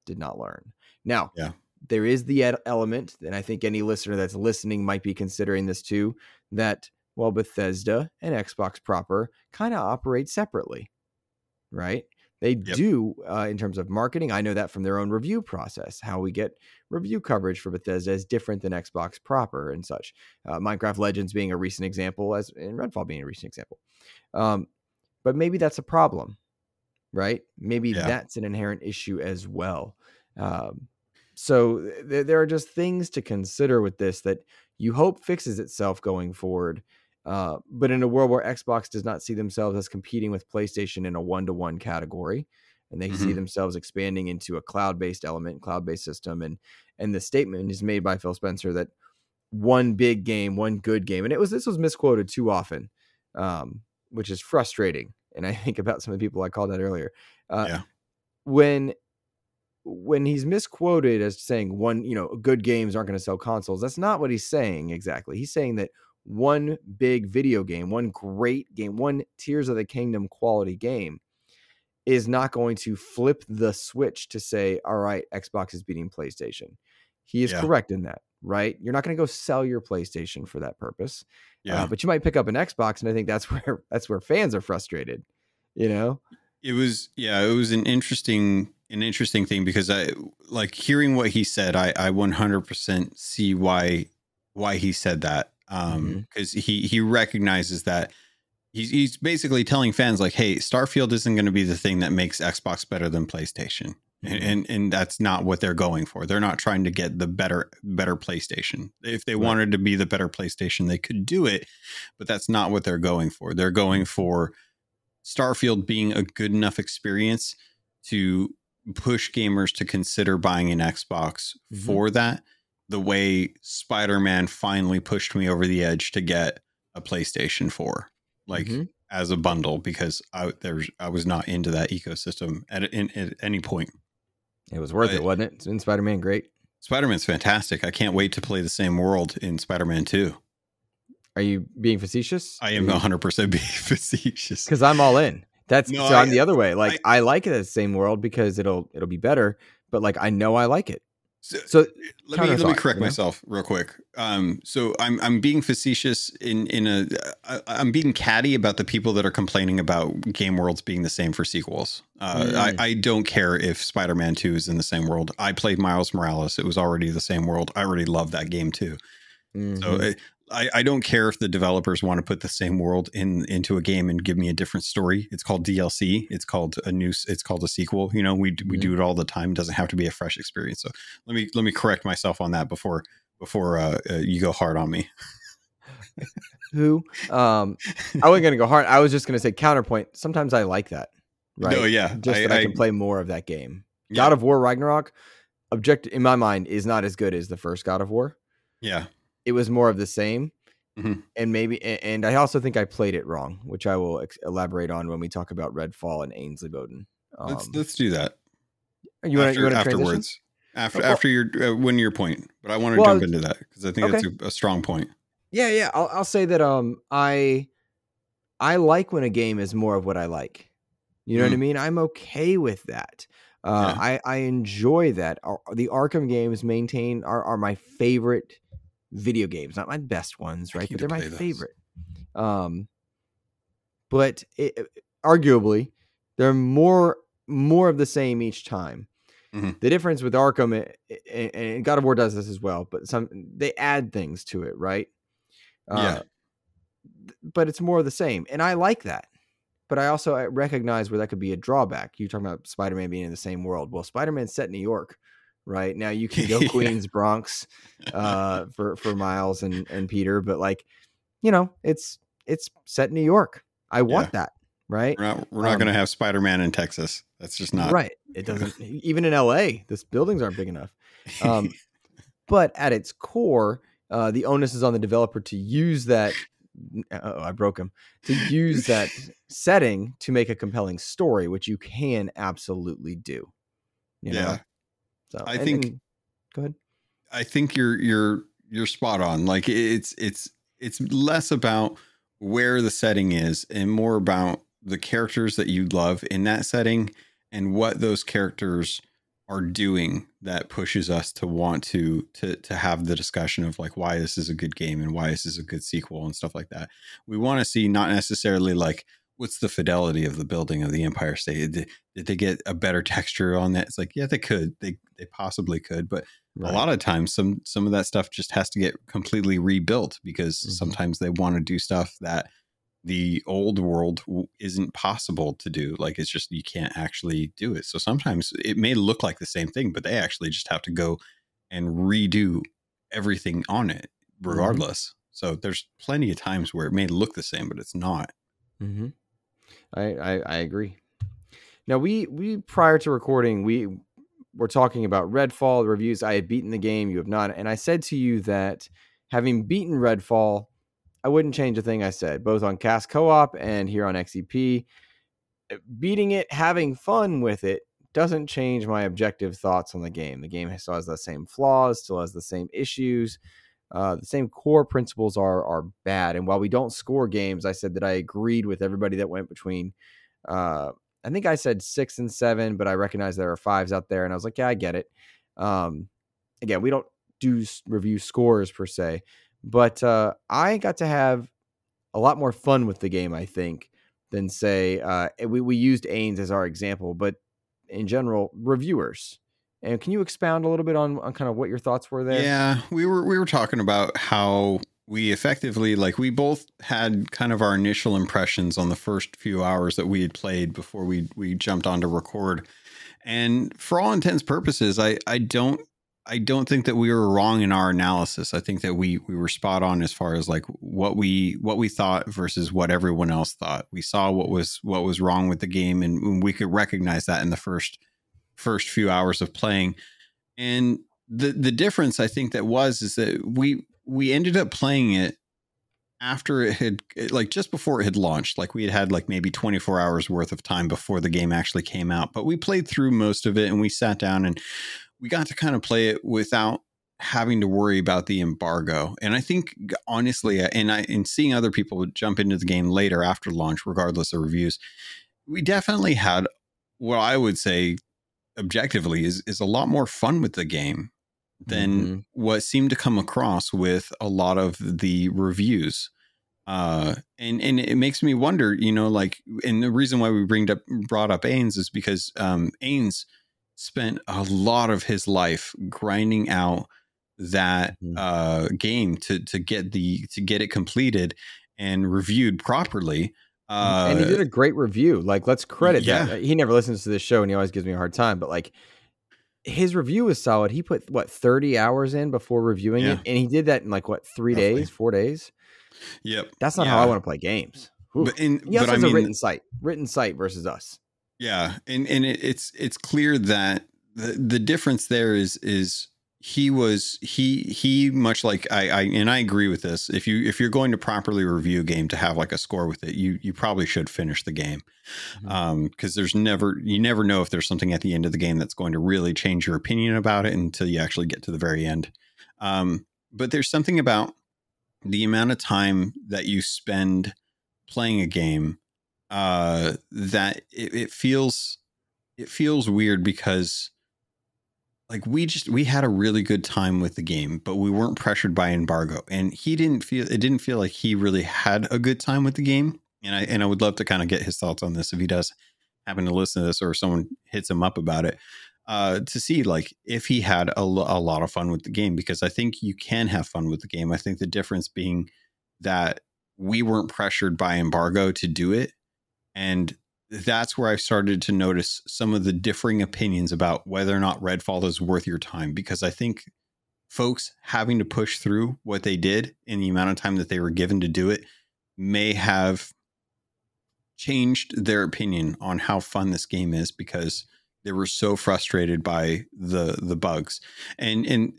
did not learn. Now Yeah. there is the ed- element and i think any listener that's listening might be considering this too that well bethesda and xbox proper kind of operate separately right? They do uh, in terms of marketing. I know that from their own review process how we get review coverage for bethesda is different than xbox proper and such. Uh, minecraft legends being a recent example as and redfall being a recent example. Um, but maybe that's a problem right maybe Yeah. that's an inherent issue as well um, so th- there are just things to consider with this that you hope fixes itself going forward uh, but in a world where Xbox does not see themselves as competing with PlayStation in a one to one category, and they see Mhm. themselves expanding into a cloud based element, cloud based system, and and the statement is made by Phil Spencer that one big game, one good game, and it was this was misquoted too often, um, which is frustrating. And I think about some of the people I called out earlier. Uh, Yeah. When when he's misquoted as saying one, you know, good games aren't going to sell consoles, that's not what he's saying exactly. He's saying that one big video game, one great game, one Tears of the Kingdom quality game is not going to flip the switch to say, all right, Xbox is beating PlayStation. He is Yeah. correct in that, right? You're not going to go sell your PlayStation for that purpose. Yeah. Uh, but you might pick up an Xbox, and I think that's where that's where fans are frustrated. You know, it was yeah it was an interesting an interesting thing because i like hearing what he said i i 100% see why why he said that um because he he recognizes that he's he's basically telling fans like hey starfield isn't going to be the thing that makes xbox better than playstation and, and and that's not what they're going for they're not trying to get the better better playstation if they Right. wanted to be the better playstation they could do it but that's not what they're going for they're going for Starfield being a good enough experience to push gamers to consider buying an Xbox Mhm. for that, the way Spider Man finally pushed me over the edge to get a PlayStation 4, like Mhm. as a bundle, because I there's I was not into that ecosystem at, in, at any point. It was worth it, wasn't it? It's been Spider Man great. Spider Man's fantastic. I can't wait to play the same world in Spider Man 2. Are you being facetious? I am 100% being facetious. because I'm all in. That's No, so I- I'm the other way. Like I, like it as the same world because it'll it'll be better. But like I know I like it. So- So let me let me correct you know? myself real quick. Um, so I'm I'm being facetious in in a I, I'm being catty about the people that are complaining about game worlds being the same for sequels. Uh, Mm. I I don't care if Spider-Man Two is in the same world. I played Miles Morales; it was already the same world. I already love that game too. So mhm. I, I don't care if the developers want to put the same world in into a game and give me a different story. It's called DLC. It's called a new. It's called a sequel. You know, we we Mhm. do it all the time. It doesn't have to be a fresh experience. So let me let me correct myself on that before before uh, uh, you go hard on me. who? Um, I wasn't gonna go hard. I was just gonna say counterpoint. Sometimes I like that. Right. No, yeah, Just I- that I, I- can play more of that game. Yeah. God of War Ragnarok, object in my mind is not as good as the first God of War. Yeah, It was more of the same. Mhm. And maybe, and I also think I played it wrong, which I will ex- elaborate on when we talk about Redfall and Ainsley Bowden. let's Um, let's do that. you want to afterwards. After Oh, well- after your uh, when your point, but I want to Well, jump into that because I think Okay. that's a, a strong point. Yeah, yeah. I'll I'll say that um I I like when a game is more of what I like. You know what I Mm. mean? I'm okay with that. Uh, Yeah. I I enjoy that. Ar- The Arkham games maintain are are my favorite video games, not my best ones, right? But they're my those. favorite. Um, but it, arguably, they're more more of the same each time. Mhm. The difference with Arkham and God of War does this as well, but some they add things to it, right? Yeah. Uh, but it's more of the same, and I like that. But I also uh, recognize where that could be a drawback. You talking about Spider-Man being in the same world? Well, Spider-Man's set in New York, right? Now you can go Yeah. Queens, Bronx, uh, for for Miles and and Peter, but like, you know, it's it's set in New York. I want that, right? We're not we're not Um, going to have Spider Man in Texas. That's just not Right. It doesn't even in LA, this buildings aren't big enough. Um, but at its core, uh, the onus is on the developer to use that oh, I broke him to use that setting to make a compelling story, which you can absolutely do. You know? yeah. So I and- think- and- go ahead. I think you're you're you're spot on. Like it's it's it's less about where the setting is and more about the characters that you love in that setting and what those characters are doing that pushes us to want to to to have the discussion of like why this is a good game and why this is a good sequel and stuff like that. We want to see not necessarily like what's the fidelity of the building of the Empire State. Did, did they get a better texture on that? It's like yeah, they could. They they possibly could, but a lot of times some some of that stuff just has to get completely rebuilt because Mhm. sometimes they want to do stuff that the old world isn't possible to do like it's just you can't actually do it so sometimes it may look like the same thing but they actually just have to go and redo everything on it regardless so there's plenty of times where it may look the same but it's not Mm-hmm. I, I I agree. Now we we prior to recording we were talking about Redfall the reviews. I had beaten the game, you have not, and I said to you that having beaten Redfall, I wouldn't change a thing I said, both on Cast Co-op and here on XEP. Uh, Beating it, having fun with it, doesn't change my objective thoughts on the game. The game still has the same flaws, still has the same issues. Uh, the same core principles are are bad. And while we don't score games, I said that I agreed with everybody that went between. Uh, I think I said six and seven, but I recognize there are fives out there, and I was like, yeah, I get it. Um, again, we don't do review scores per se, but uh, I got to have a lot more fun with the game, I think, than say uh, we we used Ains as our example, but in general, reviewers. And can you expound a little bit on, on kind of what your thoughts were there? Yeah, we were we were talking about how we effectively like we both had kind of our initial impressions on the first few hours that we had played before we we jumped on to record. And for all intents purposes, I I don't I don't think that we were wrong in our analysis. I think that we we were spot on as far as like what we what we thought versus what everyone else thought. We saw what was what was wrong with the game and we could recognize that in the first first few hours of playing. And the the difference I think that was is that we we ended up playing it after it had like just before it had launched. Like we had had like maybe 24 hours worth of time before the game actually came out. But we played through most of it and we sat down and we got to kind of play it without having to worry about the embargo. And i think honestly uh, and i and seeing other people jump into the game later after launch regardless of reviews we definitely had what i would say objectively is is a lot more fun with the game than Mhm. what seemed to come across with a lot of the reviews. Uh, and and it makes me wonder, you know, like, and the reason why we bring up brought up Ains is because um, Ains spent a lot of his life grinding out that Mhm. uh, game to to get the to get it completed and reviewed properly. Uh, and he did a great review. Like, let's credit yeah. that. He never listens to this show, and he always gives me a hard time. But like, his review was solid. He put what thirty hours in before reviewing Yeah. it, and he did that in like what three days, four days. yep. That's not how I want to play games. But in, he also but I has mean, a written site, written site versus us. Yeah, and and it, it's it's clear that the the difference there is is he was he he much like I, I and I agree with this. If you if you're going to properly review a game to have like a score with it, you you probably should finish the game, Mhm. um because there's never you never know if there's something at the end of the game that's going to really change your opinion about it until you actually get to the very end. Um, but there's something about the amount of time that you spend playing a game uh that it, it feels it feels weird because like we just we had a really good time with the game but we weren't pressured by embargo. And he didn't feel it didn't feel like he really had a good time with the game. And i and i would love to kind of get his thoughts on this if he does happen to listen to this or someone hits him up about it uh to see like if he had a, a lot of fun with the game because i think you can have fun with the game. I think the difference being that we weren't pressured by embargo to do it and that's where I've started to notice some of the differing opinions about whether or not Redfall is worth your time. Because I think folks having to push through what they did in the amount of time that they were given to do it may have changed their opinion on how fun this game is because they were so frustrated by the the bugs. And and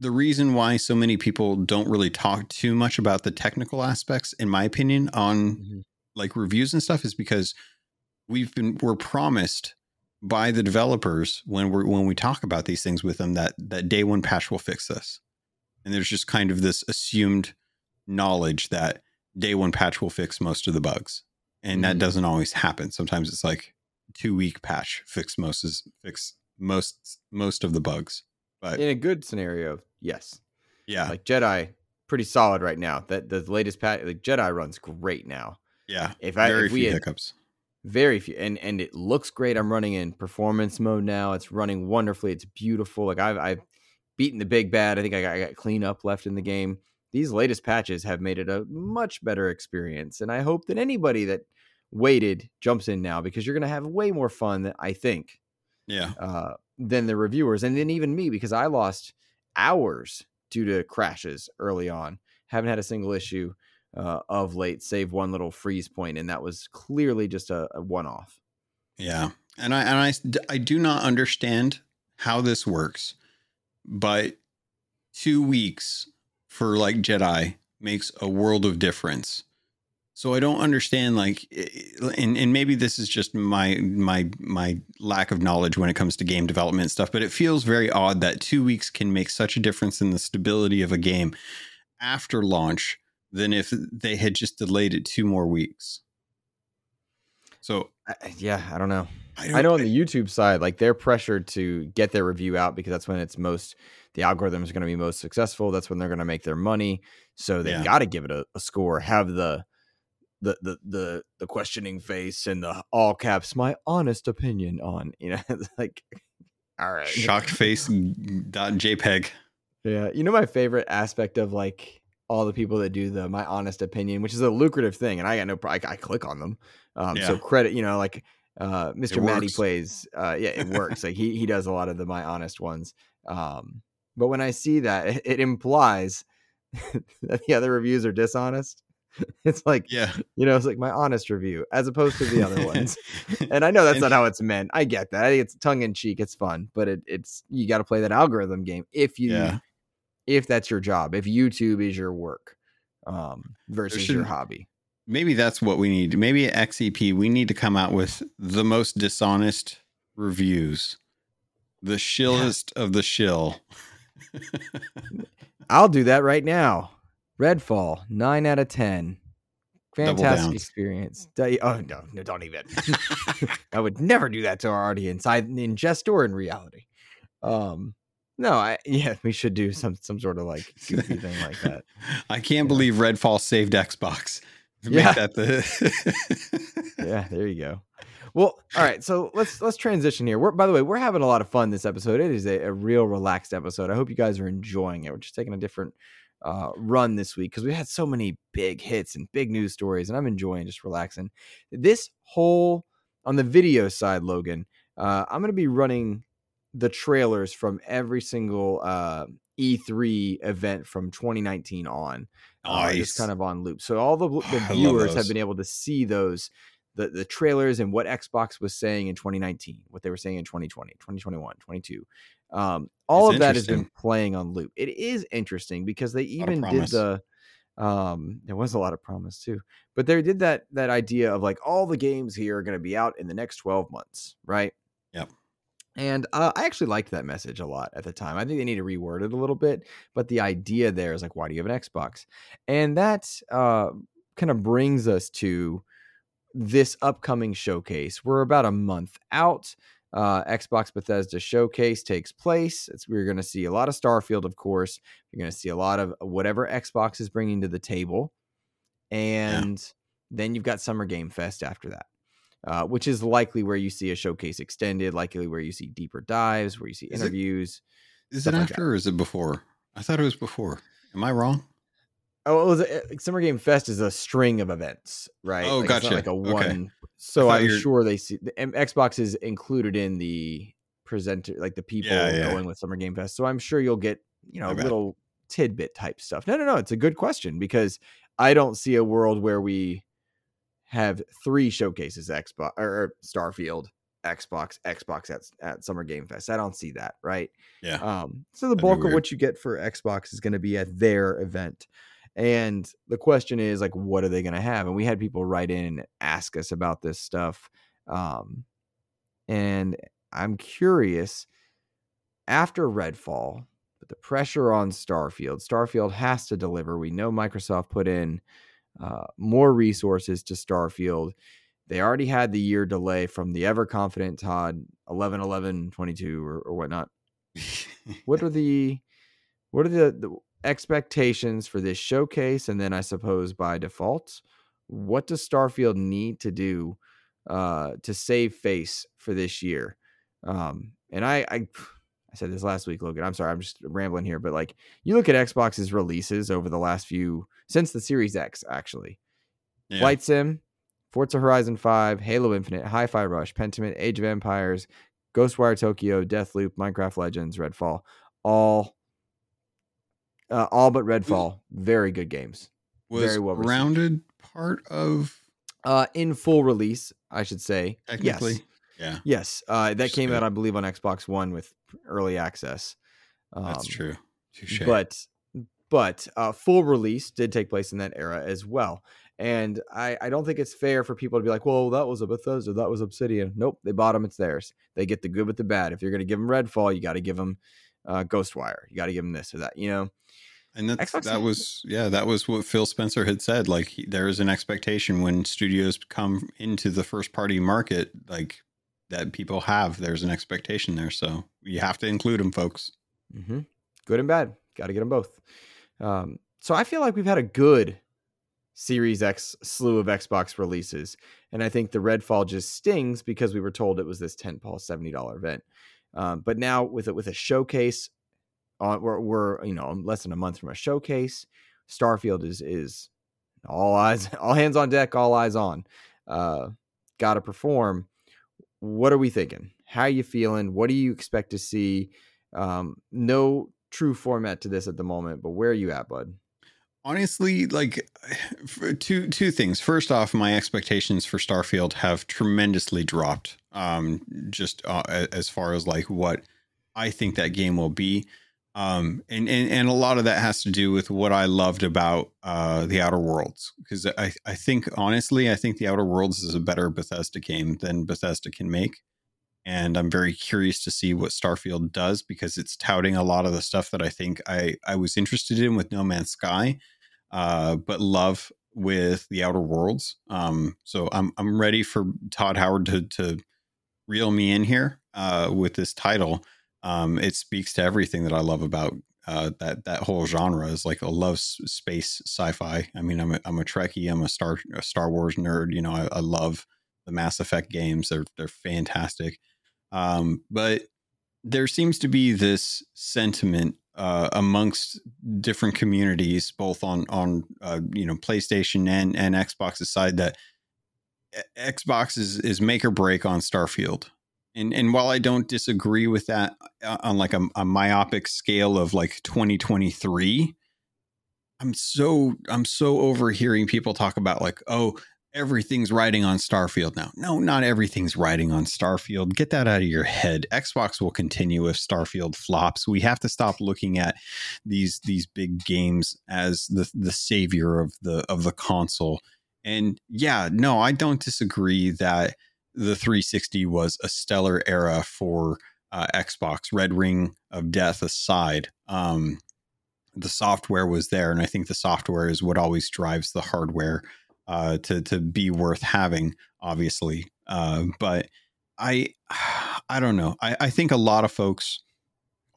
the reason why so many people don't really talk too much about the technical aspects, in my opinion, on Mhm. like reviews and stuff, is because we've been we're promised by the developers when we're when we talk about these things with them that that day one patch will fix this, and there's just kind of this assumed knowledge that day one patch will fix most of the bugs, and that Mhm. doesn't always happen. Sometimes it's like two week patch fix most is fix most most of the bugs, but In a good scenario, yes. yeah, Like Jedi, pretty solid right now. That the latest patch, like Jedi runs great now. yeah, If I very if we had hiccups. Very few, and and it looks great. I'm running in performance mode now. It's running wonderfully. It's beautiful. Like I've I've beaten the big bad. I think I got, I got cleanup left in the game. These latest patches have made it a much better experience, and I hope that anybody that waited jumps in now because you're going to have way more fun. Than, I think Yeah, uh, than the reviewers, and then even me because I lost hours due to crashes early on. Haven't had a single issue uh, of late, save one little freeze point, and that was clearly just a, a one-off. yeah, and I and I I do not understand how this works, but two weeks for like Jedi makes a world of difference. So I don't understand like and and maybe this is just my my my lack of knowledge when it comes to game development stuff, but it feels very odd that 2 weeks can make such a difference in the stability of a game after launch than if they had just delayed it two more weeks. So yeah, I don't know. I don't I know on the YouTube side, like they're pressured to get their review out because that's when it's most the algorithm is going to be most successful. That's when they're going to make their money. So they Yeah. got to give it a, a score. Have the the the the the questioning face and the all caps. My honest opinion on you know like all right shocked face dot jpeg Yeah, you know my favorite aspect of like all the people that do the my honest opinion, which is a lucrative thing, and I got no, I, I click on them. Um, so credit, you know, like uh, Mr. Matty plays. Uh, yeah, it works. like he he does a lot of the my honest ones. Um, but when I see that, it, it implies that the other reviews are dishonest. It's like yeah you know, it's like my honest review as opposed to the other ones. And I know that's And- not how it's meant. I get that. I think it's tongue in cheek. It's fun, but it, it's you got to play that algorithm game if you Yeah. If that's your job. If YouTube is your work um, versus your hobby. maybe that's what we need maybe at xep we need to come out with the most dishonest reviews the shillest of the shill I'll do that right now. Redfall, nine out of ten. Fantastic experience. Oh no, no, don't even. I would never do that to our audience, I in jest or in reality. Um, no, I yeah, we should do some some sort of like goofy thing like that. i can't Yeah. believe redfall saved xbox Make Yeah. that the yeah, there you go. Well, all right, so let's let's transition here. We're by the way, we're having a lot of fun this episode. It is a, a real relaxed episode. I hope you guys are enjoying it. We're just taking a different uh, run this week because we had so many big hits and big news stories, and I'm enjoying just relaxing. This whole on the video side, Logun, uh, I'm going to be running the trailers from every single uh, E3 event from 2019 on uh, just kind of on loop. So all the, the viewers have been able to see those the the trailers and what Xbox was saying in 2019, what they were saying in 2020, 2021, 22. Um, all It's of that has been playing on loop. It is interesting because they even did the um there was a lot of promise too but they did that that idea of like all the games here are going to be out in the next 12 months right Yep. And uh, i actually liked that message a lot at the time. I think they need to reword it a little bit but the idea there is like why do you have an xbox? And that uh kind of brings us to this upcoming showcase. We're about a month out uh, Xbox Bethesda showcase takes place. It's, we're going to see a lot of Starfield, of course. You're going to see a lot of whatever Xbox is bringing to the table, and then you've got Summer Game Fest after that, uh, which is likely where you see a showcase extended, likely where you see deeper dives, where you see Is interviews. is stuff it like after or is it before i thought it was before am i wrong Oh, it was a, Summer Game Fest is a string of events, right? Oh, Like, gotcha. Like a Okay. one. So I'm you're- sure they see Xbox is included in the presenter, like the people Yeah, yeah. going with Summer Game Fest. So I'm sure you'll get you know little tidbit type stuff. No, no, no. It's a good question because I don't see a world where we have three showcases Xbox or, Starfield Xbox, Xbox at, at Summer Game Fest. I don't see that, right? Yeah. Um, so the bulk of what you get for Xbox is going to be at their event. And the question is like, what are they going to have? And we had people write in and ask us about this stuff. Um, and I'm curious after Redfall, but the pressure on Starfield, Starfield has to deliver. We know Microsoft put in uh, more resources to Starfield. They already had the year delay from the ever confident Todd 11 11 22 or, or whatnot. what are the what are the, the expectations for this showcase and then I suppose by default what does Starfield need to do uh, to save face for this year? Um, and I, I I said this last week, Logun. I'm sorry, I'm just rambling here, but like you look at Xbox's releases over the last few since the Series X, actually. Yeah. Flight Sim, Forza Horizon 5, Halo Infinite, Hi-Fi Rush, Pentiment, Age of Empires, Ghostwire Tokyo, Deathloop, Minecraft Legends, Redfall, all uh, all but Redfall, very good games. Was very well rounded part of uh in full release, I should say. Technically. Yes. Yeah. Yes. Uh that came out I believe on Xbox 1 with early access. Um, That's true. Touché. But but uh, full release did take place in that era as well. And I, I don't think it's fair for people to be like, well, that was a Bethesda, that was Obsidian. Nope, they bought them, it's theirs. They get the good with the bad. If you're going to give them Redfall, you got to give them uh, Ghostwire. You got to give them this or that, you know? And that's, Xbox that was, yeah, that was what Phil Spencer had said. Like, he, there is an expectation when studios come into the first party market, like that people have, there's an expectation there. So you have to include them, folks. Mm-hmm. Good and bad. Got to get them both. Um, so I feel like we've had a good Series X slew of Xbox releases. And I think the Redfall just stings because we were told it was this tentpole $70 event. Um, but now with it with a showcase, on we're, we're you know less than a month from a showcase. Starfield is is all eyes, all hands on deck, all eyes on. Uh, Got to perform. What are we thinking? How you feeling? What do you expect to see? Um, no true format to this at the moment, but where are you at, bud? honestly like two two things first off my expectations for starfield have tremendously dropped um just uh, as far as like what i think that game will be um and, and and a lot of that has to do with what i loved about uh the outer worlds because i i think honestly i think the outer worlds is a better bethesda game than bethesda can make and I'm very curious to see what Starfield does because it's touting a lot of the stuff that I think I I was interested in with No Man's Sky, uh, but love with the Outer Worlds. Um, so I'm I'm ready for Todd Howard to to reel me in here uh, with this title. Um, it speaks to everything that I love about uh, that that whole genre. Is like a love space sci-fi. I mean, I'm a, I'm a Trekkie. I'm a Star a Star Wars nerd. You know, I, I love the Mass Effect games. They're they're fantastic. Um, but there seems to be this sentiment uh, amongst different communities, both on on uh, you know PlayStation and and Xbox's side, that Xbox is is make or break on Starfield. And and while I don't disagree with that uh, on like a, a myopic scale of like 2023, I'm so I'm so overhearing people talk about like oh everything's riding on Starfield now. No, not everything's riding on Starfield. Get that out of your head. Xbox will continue if Starfield flops. We have to stop looking at these these big games as the the savior of the of the console. And yeah, no, I don't disagree that the 360 was a stellar era for uh, Xbox. Red Ring of Death aside, um, the software was there, and I think the software is what always drives the hardware uh, to to be worth having, obviously. Uh, but I I don't know. I, I think a lot of folks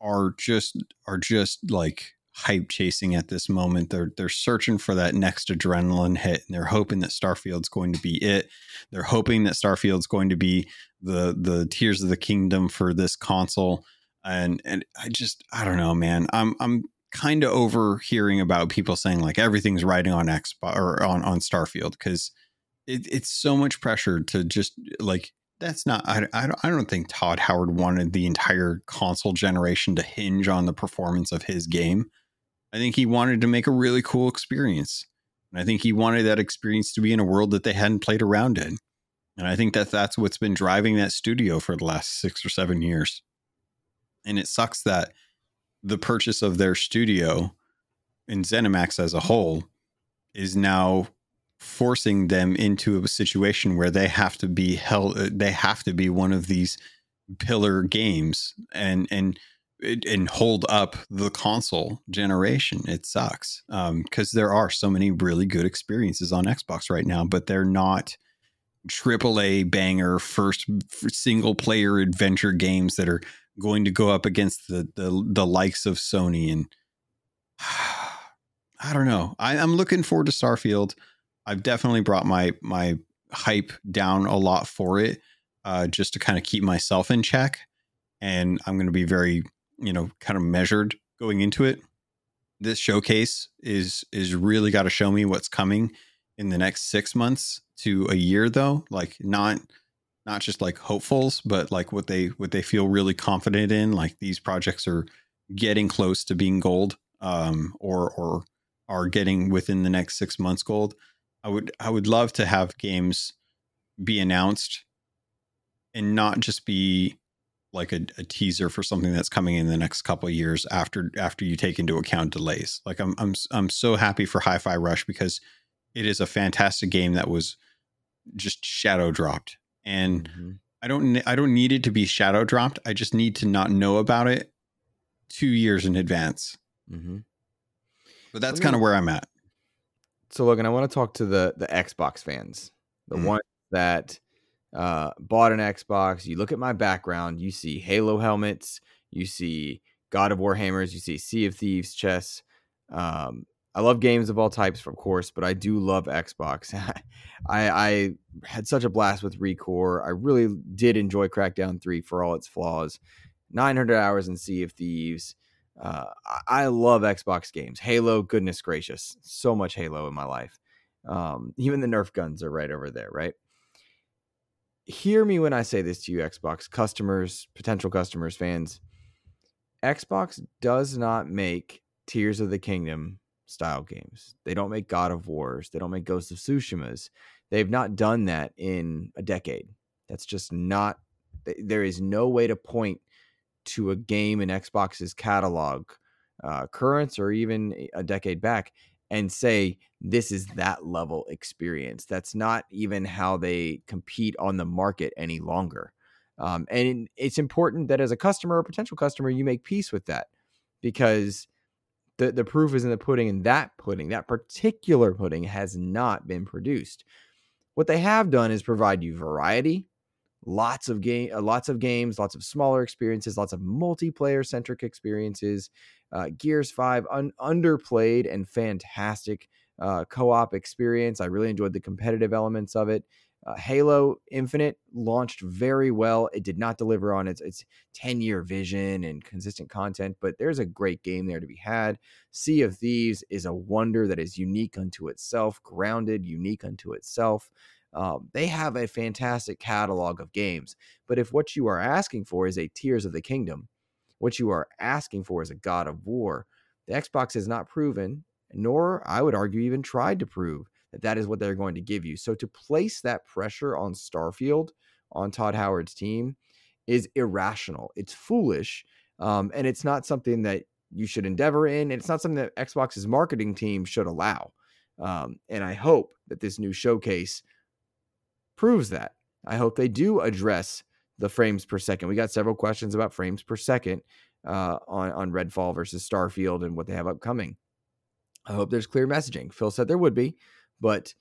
are just are just like hype chasing at this moment. They're they're searching for that next adrenaline hit, and they're hoping that Starfield's going to be it. They're hoping that Starfield's going to be the the Tears of the Kingdom for this console. And and I just I don't know, man. I'm I'm kind of overhearing about people saying like everything's riding on Xbox or on on Starfield because it, it's so much pressure to just like that's not I, I don't, I don't think Todd Howard wanted the entire console generation to hinge on the performance of his game. I think he wanted to make a really cool experience. And I think he wanted that experience to be in a world that they hadn't played around in. And I think that that's what's been driving that studio for the last six or seven years. And it sucks that the purchase of their studio and ZeniMax as a whole is now forcing them into a situation where they have to be held they have to be one of these pillar games and and and hold up the console generation it sucks because um, there are so many really good experiences on xbox right now but they're not triple a banger first single player adventure games that are going to go up against the the, the likes of sony and i don't know I, i'm looking forward to starfield I've definitely brought my my hype down a lot for it, uh, just to kind of keep myself in check. And I'm going to be very, you know, kind of measured going into it. This showcase is is really got to show me what's coming in the next six months to a year, though. Like not not just like hopefuls, but like what they what they feel really confident in. Like these projects are getting close to being gold, um, or or are getting within the next six months gold. I would I would love to have games be announced and not just be like a, a teaser for something that's coming in the next couple of years after after you take into account delays. Like I'm I'm I'm so happy for Hi-Fi Rush because it is a fantastic game that was just shadow dropped and mm-hmm. I don't I don't need it to be shadow dropped. I just need to not know about it 2 years in advance. Mm-hmm. But that's kind of where I'm at so Logun, I want to talk to the the Xbox fans, the mm-hmm. ones that uh, bought an Xbox. You look at my background, you see Halo helmets, you see God of War hammers, you see Sea of Thieves chess. Um, I love games of all types, of course, but I do love Xbox. I, I had such a blast with Recore. I really did enjoy Crackdown 3 for all its flaws. 900 hours in Sea of Thieves. Uh, I love Xbox games. Halo, goodness gracious, so much Halo in my life. Um, even the Nerf guns are right over there, right? Hear me when I say this to you, Xbox customers, potential customers, fans. Xbox does not make Tears of the Kingdom style games. They don't make God of Wars. They don't make Ghost of Tsushima's. They've not done that in a decade. That's just not. There is no way to point to a game in Xbox's catalog, uh, current or even a decade back, and say this is that level experience. That's not even how they compete on the market any longer. Um, and it's important that as a customer or potential customer, you make peace with that because the, the proof is in the pudding, and that pudding, that particular pudding, has not been produced. What they have done is provide you variety, lots of game uh, lots of games lots of smaller experiences lots of multiplayer centric experiences uh, gears 5 un- underplayed and fantastic uh, co-op experience. I really enjoyed the competitive elements of it. Uh, halo infinite launched very well. It did not deliver on its its 10 year vision and consistent content but there's a great game there to be had. Sea of thieves is a wonder that is unique unto itself grounded unique unto itself um, they have a fantastic catalog of games. But if what you are asking for is a Tears of the Kingdom, what you are asking for is a God of War, the Xbox has not proven, nor I would argue even tried to prove that that is what they're going to give you. So to place that pressure on Starfield, on Todd Howard's team, is irrational. It's foolish. Um, and it's not something that you should endeavor in. And it's not something that Xbox's marketing team should allow. Um, and I hope that this new showcase proves that. I hope they do address the frames per second. We got several questions about frames per second uh, on on Redfall versus Starfield and what they have upcoming. I hope there's clear messaging. Phil said there would be, but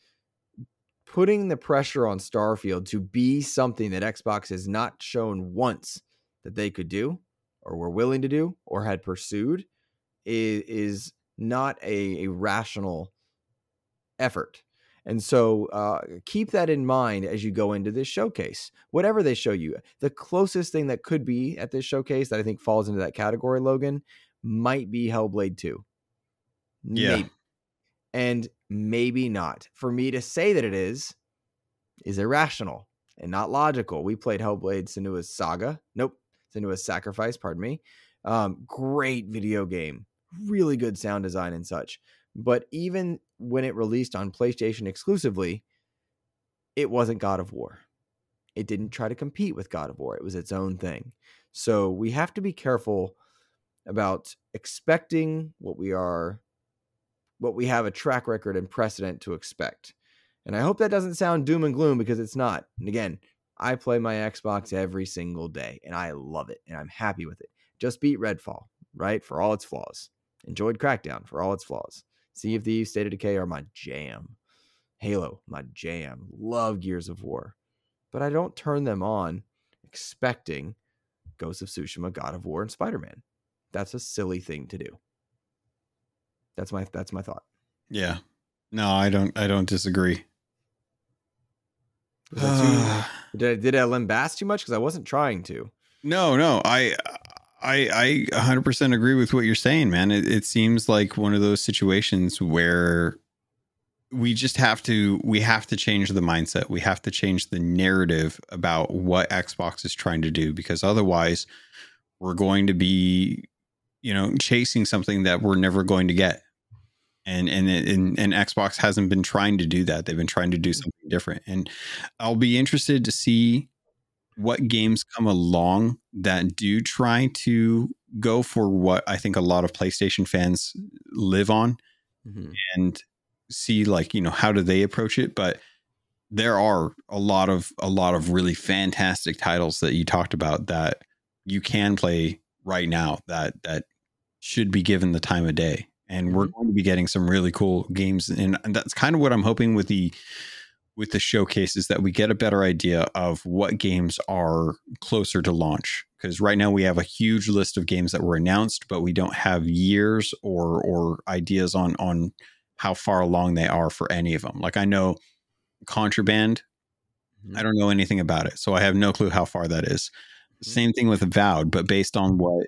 putting the pressure on Starfield to be something that Xbox has not shown once that they could do or were willing to do or had pursued is, is not a, a rational effort. And so uh, keep that in mind as you go into this showcase. Whatever they show you, the closest thing that could be at this showcase that I think falls into that category, Logun, might be Hellblade 2. Yeah. Maybe. And maybe not. For me to say that it is, is irrational and not logical. We played Hellblade Senua's Saga. Nope. Senua's Sacrifice, pardon me. Um, great video game. Really good sound design and such. But even when it released on PlayStation exclusively, it wasn't God of War. it didn't try to compete with God of War. It was its own thing. So we have to be careful about expecting what we are what we have a track record and precedent to expect. And I hope that doesn't sound doom and gloom because it's not. And again, I play my Xbox every single day and I love it and I'm happy with it. Just beat Redfall, right? For all its flaws. Enjoyed Crackdown for all its flaws. Sea of Thieves, State of Decay are my jam. Halo, my jam. Love Gears of War. But I don't turn them on expecting Ghost of Tsushima, God of War, and Spider Man. That's a silly thing to do. That's my that's my thought. Yeah. No, I don't I don't disagree. Was that too, did I, did I lambast too much? Because I wasn't trying to. No, no, I, I, I 100% agree with what you're saying, man. It, it seems like one of those situations where we just have to, we have to change the mindset. We have to change the narrative about what Xbox is trying to do, because otherwise, we're going to be, you know, chasing something that we're never going to get and and and, and Xbox hasn't been trying to do that. They've been trying to do mm-hmm. something different, and I'll be interested to see what games come along that do try to go for what I think a lot of PlayStation fans live on, mm-hmm. and see like you know how do they approach it, but there are a lot of a lot of really fantastic titles that you talked about that you can play right now that that should be given the time of day and we're mm-hmm. going to be getting some really cool games and, and that's kind of what i'm hoping with the with the showcase is that we get a better idea of what games are closer to launch because right now we have a huge list of games that were announced but we don't have years or or ideas on on how far along they are for any of them like i know contraband mm-hmm. i don't know anything about it so i have no clue how far that is. Mm-hmm. same thing with avowed but based on what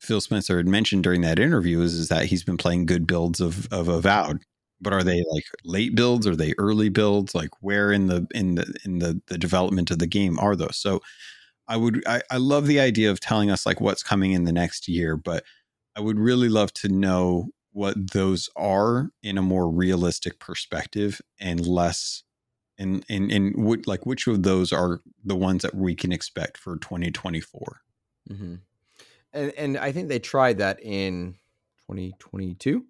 Phil Spencer had mentioned during that interview is, is that he's been playing good builds of of Avowed. But are they like late builds? Are they early builds? Like where in the in the in the the development of the game are those? So I would I, I love the idea of telling us like what's coming in the next year, but I would really love to know what those are in a more realistic perspective and less and and and what like which of those are the ones that we can expect for 2024 mm-hmm and and I think they tried that in 2022.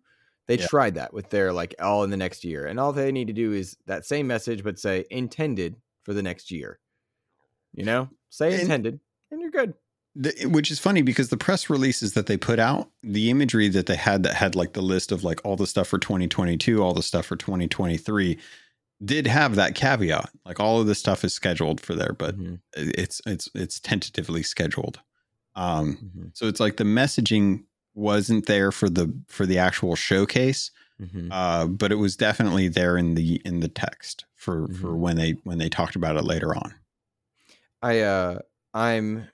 They yeah. tried that with their like all in the next year, and all they need to do is that same message, but say intended for the next year. You know, say and, intended, and you're good. The, which is funny because the press releases that they put out, the imagery that they had that had like the list of like all the stuff for 2022, all the stuff for 2023 did have that caveat. Like all of this stuff is scheduled for there, but mm-hmm. it's it's it's tentatively scheduled. Um, mm-hmm. So it's like the messaging wasn't there for the for the actual showcase, mm-hmm. uh, but it was definitely there in the in the text for mm-hmm. for when they when they talked about it later on. I uh I'm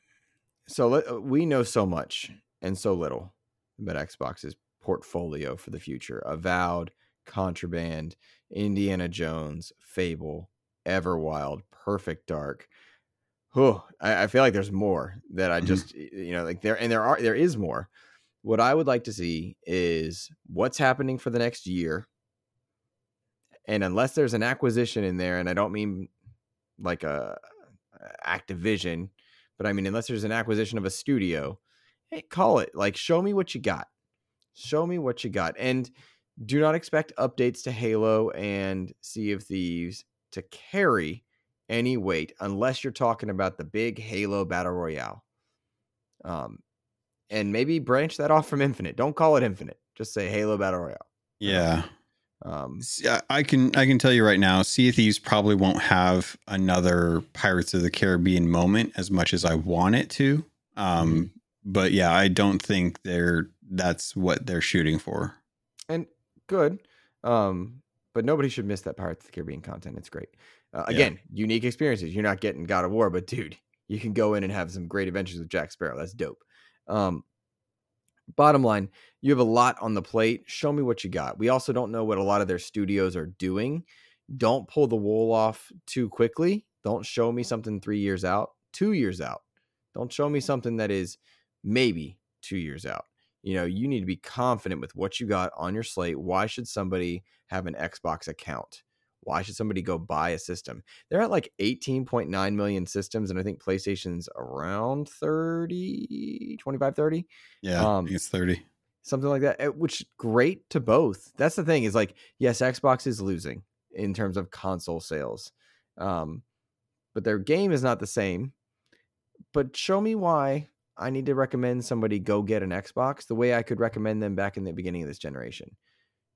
so uh, we know so much and so little about Xbox's portfolio for the future. Avowed, Contraband, Indiana Jones, Fable, Everwild, Perfect Dark, oh, I, I, feel like there's more that I mm-hmm. just you know like there and there are there is more. What I would like to see is what's happening for the next year. And unless there's an acquisition in there, and I don't mean like a, Activision, but I mean unless there's an acquisition of a studio, hey, call it like show me what you got. Show me what you got. And do not expect updates to Halo and Sea of Thieves to carry any weight unless you're talking about the big Halo Battle Royale. Um, and maybe branch that off from Infinite. Don't call it Infinite. Just say Halo Battle Royale. Yeah. Um, I can I can tell you right now, Sea of Thieves probably won't have another Pirates of the Caribbean moment as much as I want it to. Um, mm-hmm. but yeah, I don't think they're that's what they're shooting for. And good. Um, but nobody should miss that Pirates of the Caribbean content. It's great. Uh, again, yeah. unique experiences. You're not getting God of War, but dude, you can go in and have some great adventures with Jack Sparrow. That's dope. Um, bottom line, you have a lot on the plate. Show me what you got. We also don't know what a lot of their studios are doing. Don't pull the wool off too quickly. Don't show me something three years out, two years out. Don't show me something that is maybe two years out. You know, you need to be confident with what you got on your slate. Why should somebody have an Xbox account? Why should somebody go buy a system? They're at like 18.9 million systems, and I think PlayStation's around 30, 25, 30. Yeah, Um, it's 30. something like that eh, which great to both that's the thing is like yes xbox is losing in terms of console sales um but their game is not the same but show me why i need to recommend somebody go get an xbox the way i could recommend them back in the beginning of this generation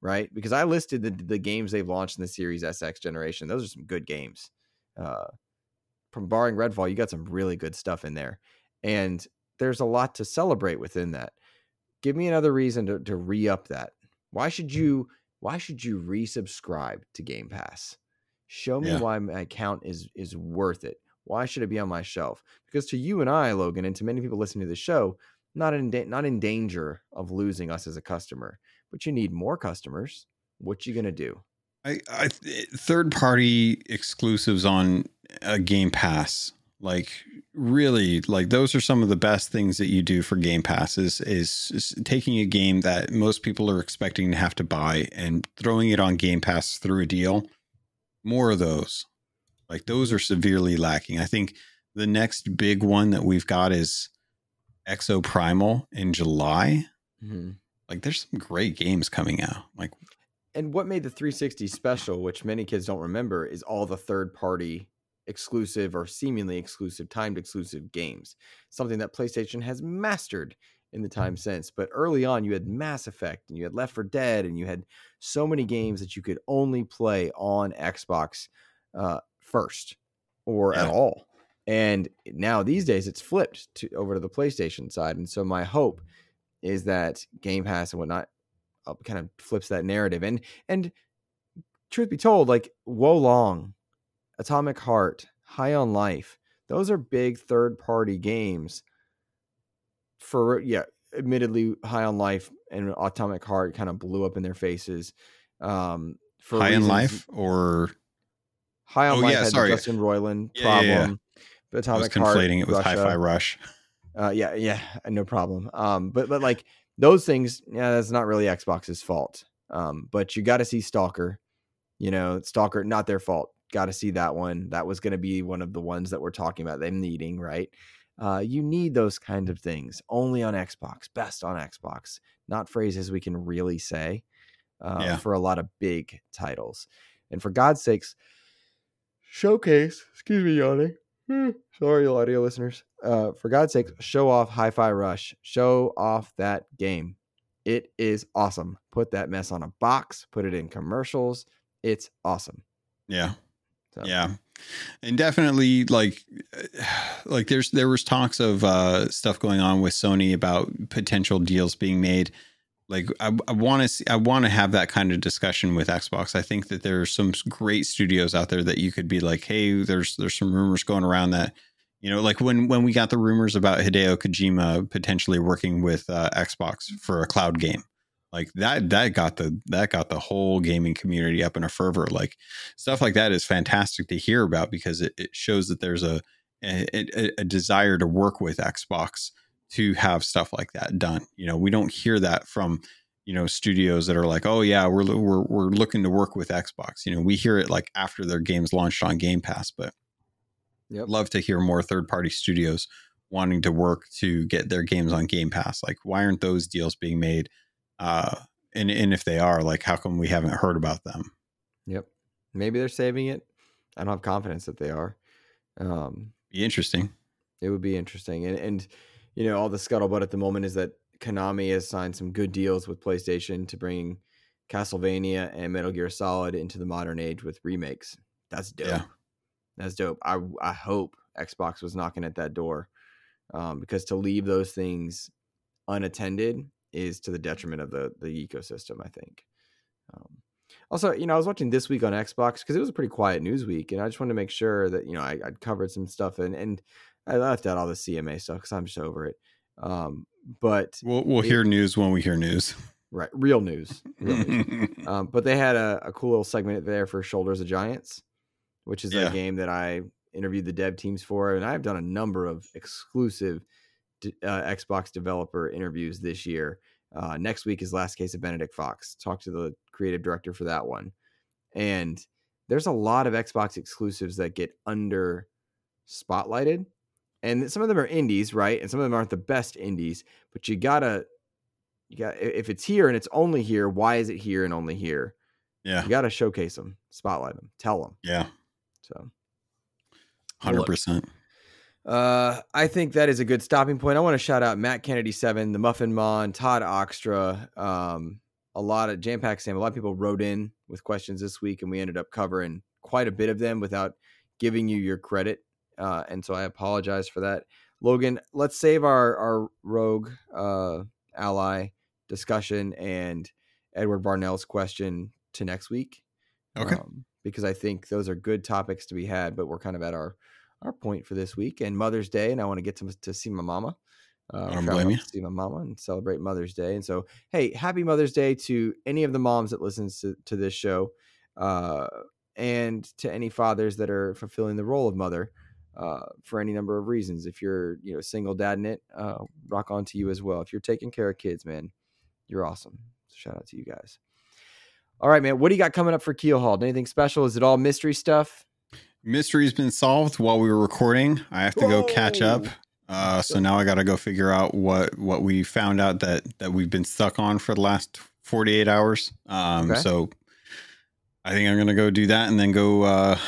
right? Because i listed the, the games they've launched in the series sx generation. Those are some good games. Uh from barring redfall you got some really good stuff in there. And there's a lot to celebrate within that. Give me another reason to, to re-up that. Why should you why should you resubscribe to game pass? Show me Yeah. why my account is is worth it. Why should it be on my shelf? Because to you and i Logun and to many people listening to the show not in da- not in danger of losing us as a customer but you need more customers what you gonna do I, I eh, third party exclusives on a Game Pass, like really, like those are some of the best things that you do for Game Pass is, is is taking a game that most people are expecting to have to buy and throwing it on Game Pass through a deal. More of those, like those are severely lacking. I think the next big one that we've got is Exoprimal in July. Mm-hmm. Like there's some great games coming out. Like and what made the 360 special, which many kids don't remember, is all the third party exclusive or seemingly exclusive, timed exclusive games. Something that PlayStation has mastered in the time since. But early on, you had Mass Effect and you had Left 4 Dead and you had so many games that you could only play on Xbox uh, first or at all. And now these days, it's flipped to over to the PlayStation side. And so my hope is that Game Pass and whatnot uh, kind of flips that narrative. And and truth be told, like Wo Long, Atomic Heart, High on Life, those are big third party games. For yeah, admittedly, High on Life and Atomic Heart kind of blew up in their faces. Um, for High reasons- Life or High on Oh, Life yeah, had sorry. the Justin Roiland Yeah, problem. yeah, yeah. But I was Atomic Heart, conflating it with Russia, Hi-Fi Rush. uh, yeah, yeah, no problem. Um, but but like those things, yeah, that's not really Xbox's fault. Um, but you got to see Stalker. You know, Stalker, not their fault. Got to see that one. That was going to be one of the ones that we're talking about them needing, right? Uh, you need those kind of things only on Xbox, best on Xbox, not phrases we can really say uh, Yeah. for a lot of big titles. And for God's sakes, showcase, excuse me, yawning. Hmm, Sorry, audio listeners. Uh, for God's sake, show off Hi-Fi Rush. Show off that game. It is awesome. Put that mess on a box. Put it in commercials. It's awesome. Yeah. So, Yeah. And definitely like like there's there was talks of uh stuff going on with Sony about potential deals being made. Like I, want to see I want to have that kind of discussion with Xbox. I think that there are some great studios out there that you could be like, "Hey, there's there's some rumors going around that you know, like when when we got the rumors about Hideo Kojima potentially working with uh, Xbox for a cloud game, like that that got the that got the whole gaming community up in a fervor. Like stuff like that is fantastic to hear about because it, it shows that there's a, a a a desire to work with Xbox to have stuff like that done. You know, we don't hear that from you know studios that are like, oh yeah, we're we're we're looking to work with Xbox. You know, we hear it like after their games launched on Game Pass, but Yep. love to hear more third party studios wanting to work to get their games on Game Pass. Like, why aren't those deals being made? Uh, and and if they are, like, how come we haven't heard about them? Yep. Maybe they're saving it. I don't have confidence that they are. Um, Be interesting. it would be interesting. And and you know, all the scuttlebutt at the moment is that Konami has signed some good deals with PlayStation to bring Castlevania and Metal Gear Solid into the modern age with remakes. That's dope. Yeah. That's dope. I I hope Xbox was knocking at that door. Um, because to leave those things unattended is to the detriment of the the ecosystem, I think. Um, also, you know, I was watching this week on Xbox because it was a pretty quiet news week, and I just wanted to make sure that you know I, I'd covered some stuff and and I left out all the CMA stuff because I'm just over it. Um, but We'll we'll It- hear news when we hear news. right, real news. Real news. Um, but they had a, a cool little segment there for Shoulders of Giants, which is Yeah. a game that I interviewed the dev teams for, and I've done a number of exclusive uh, Xbox developer interviews this year. Uh, next week is Last Case of Benedict Fox. Talk to the creative director for that one, and there's a lot of Xbox exclusives that get under spotlighted. And some of them are indies, right? And some of them aren't the best indies, but you gotta you got if it's here and it's only here, why is it here and only here? Yeah. You gotta showcase them, spotlight them, tell them. Yeah. So Hundred percent. Uh, I think that is a good stopping point. I want to shout out Matt Kennedy Seven, the Muffin Mon, Todd Oxtra, um, a lot of Jam Pack Sam. A lot of people wrote in with questions this week, and we ended up covering quite a bit of them without giving you your credit. Uh, and so I apologize for that. Logun, let's save our our rogue uh, ally discussion and Edward Barnell's question to next week. Okay. Um, because I think those are good topics to be had, but we're kind of at our our point for this week and Mother's Day, and I want to get to, to see my mama. Uh, I don't blame you. to See my mama and celebrate Mother's Day. And so, hey, happy Mother's Day to any of the moms that listens to, to this show, uh, and to any fathers that are fulfilling the role of mother uh, for any number of reasons. If you're, you know, single dad in it, uh, rock on to you as well. If you're taking care of kids, man, you're awesome. So shout out to you guys. All right, man. What do you got coming up for Keelhauled? Anything special? Is it all mystery stuff? Mystery's been solved while we were recording. I have to go catch up. Uh, so now I got to go figure out what what we found out that that we've been stuck on for the last 48 hours. Um, Okay. So I think I'm gonna go do that and then go uh,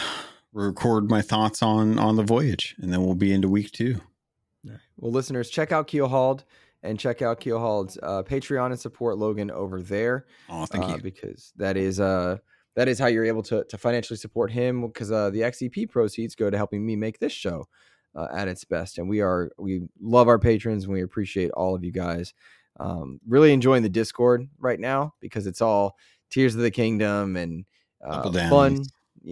record my thoughts on on the voyage, and then we'll be into week two. Well, listeners, check out Keelhauled and check out Keelhauled's uh, Patreon and support Logun over there. Oh, thank uh, you. because that is uh that is how you're able to to financially support him because uh, the XEP proceeds go to helping me make this show uh, at its best, and we are we love our patrons and we appreciate all of you guys. Um, really enjoying the Discord right now because it's all Tears of the Kingdom and uh, fun.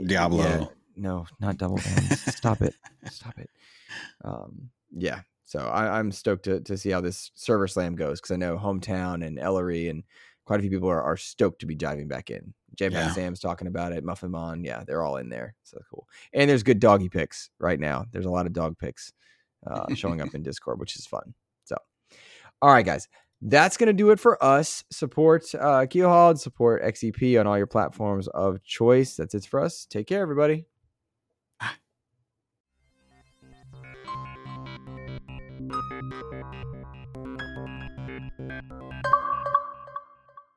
Diablo. yeah, no, not double downs. Stop it. Stop it. Um, yeah. So I, I'm stoked to, to see how this server slam goes because I know hometown and Ellery and quite a few people are, are stoked to be diving back in. J Yeah. Sam's talking about it. Muffin Mon, yeah, they're all in there. So cool. And there's good doggy picks right now. There's a lot of dog picks uh, showing up in Discord, which is fun. So, all right, guys, that's gonna do it for us. Support uh, Keelhauled, support XEP on all your platforms of choice. That's it for us. Take care, everybody.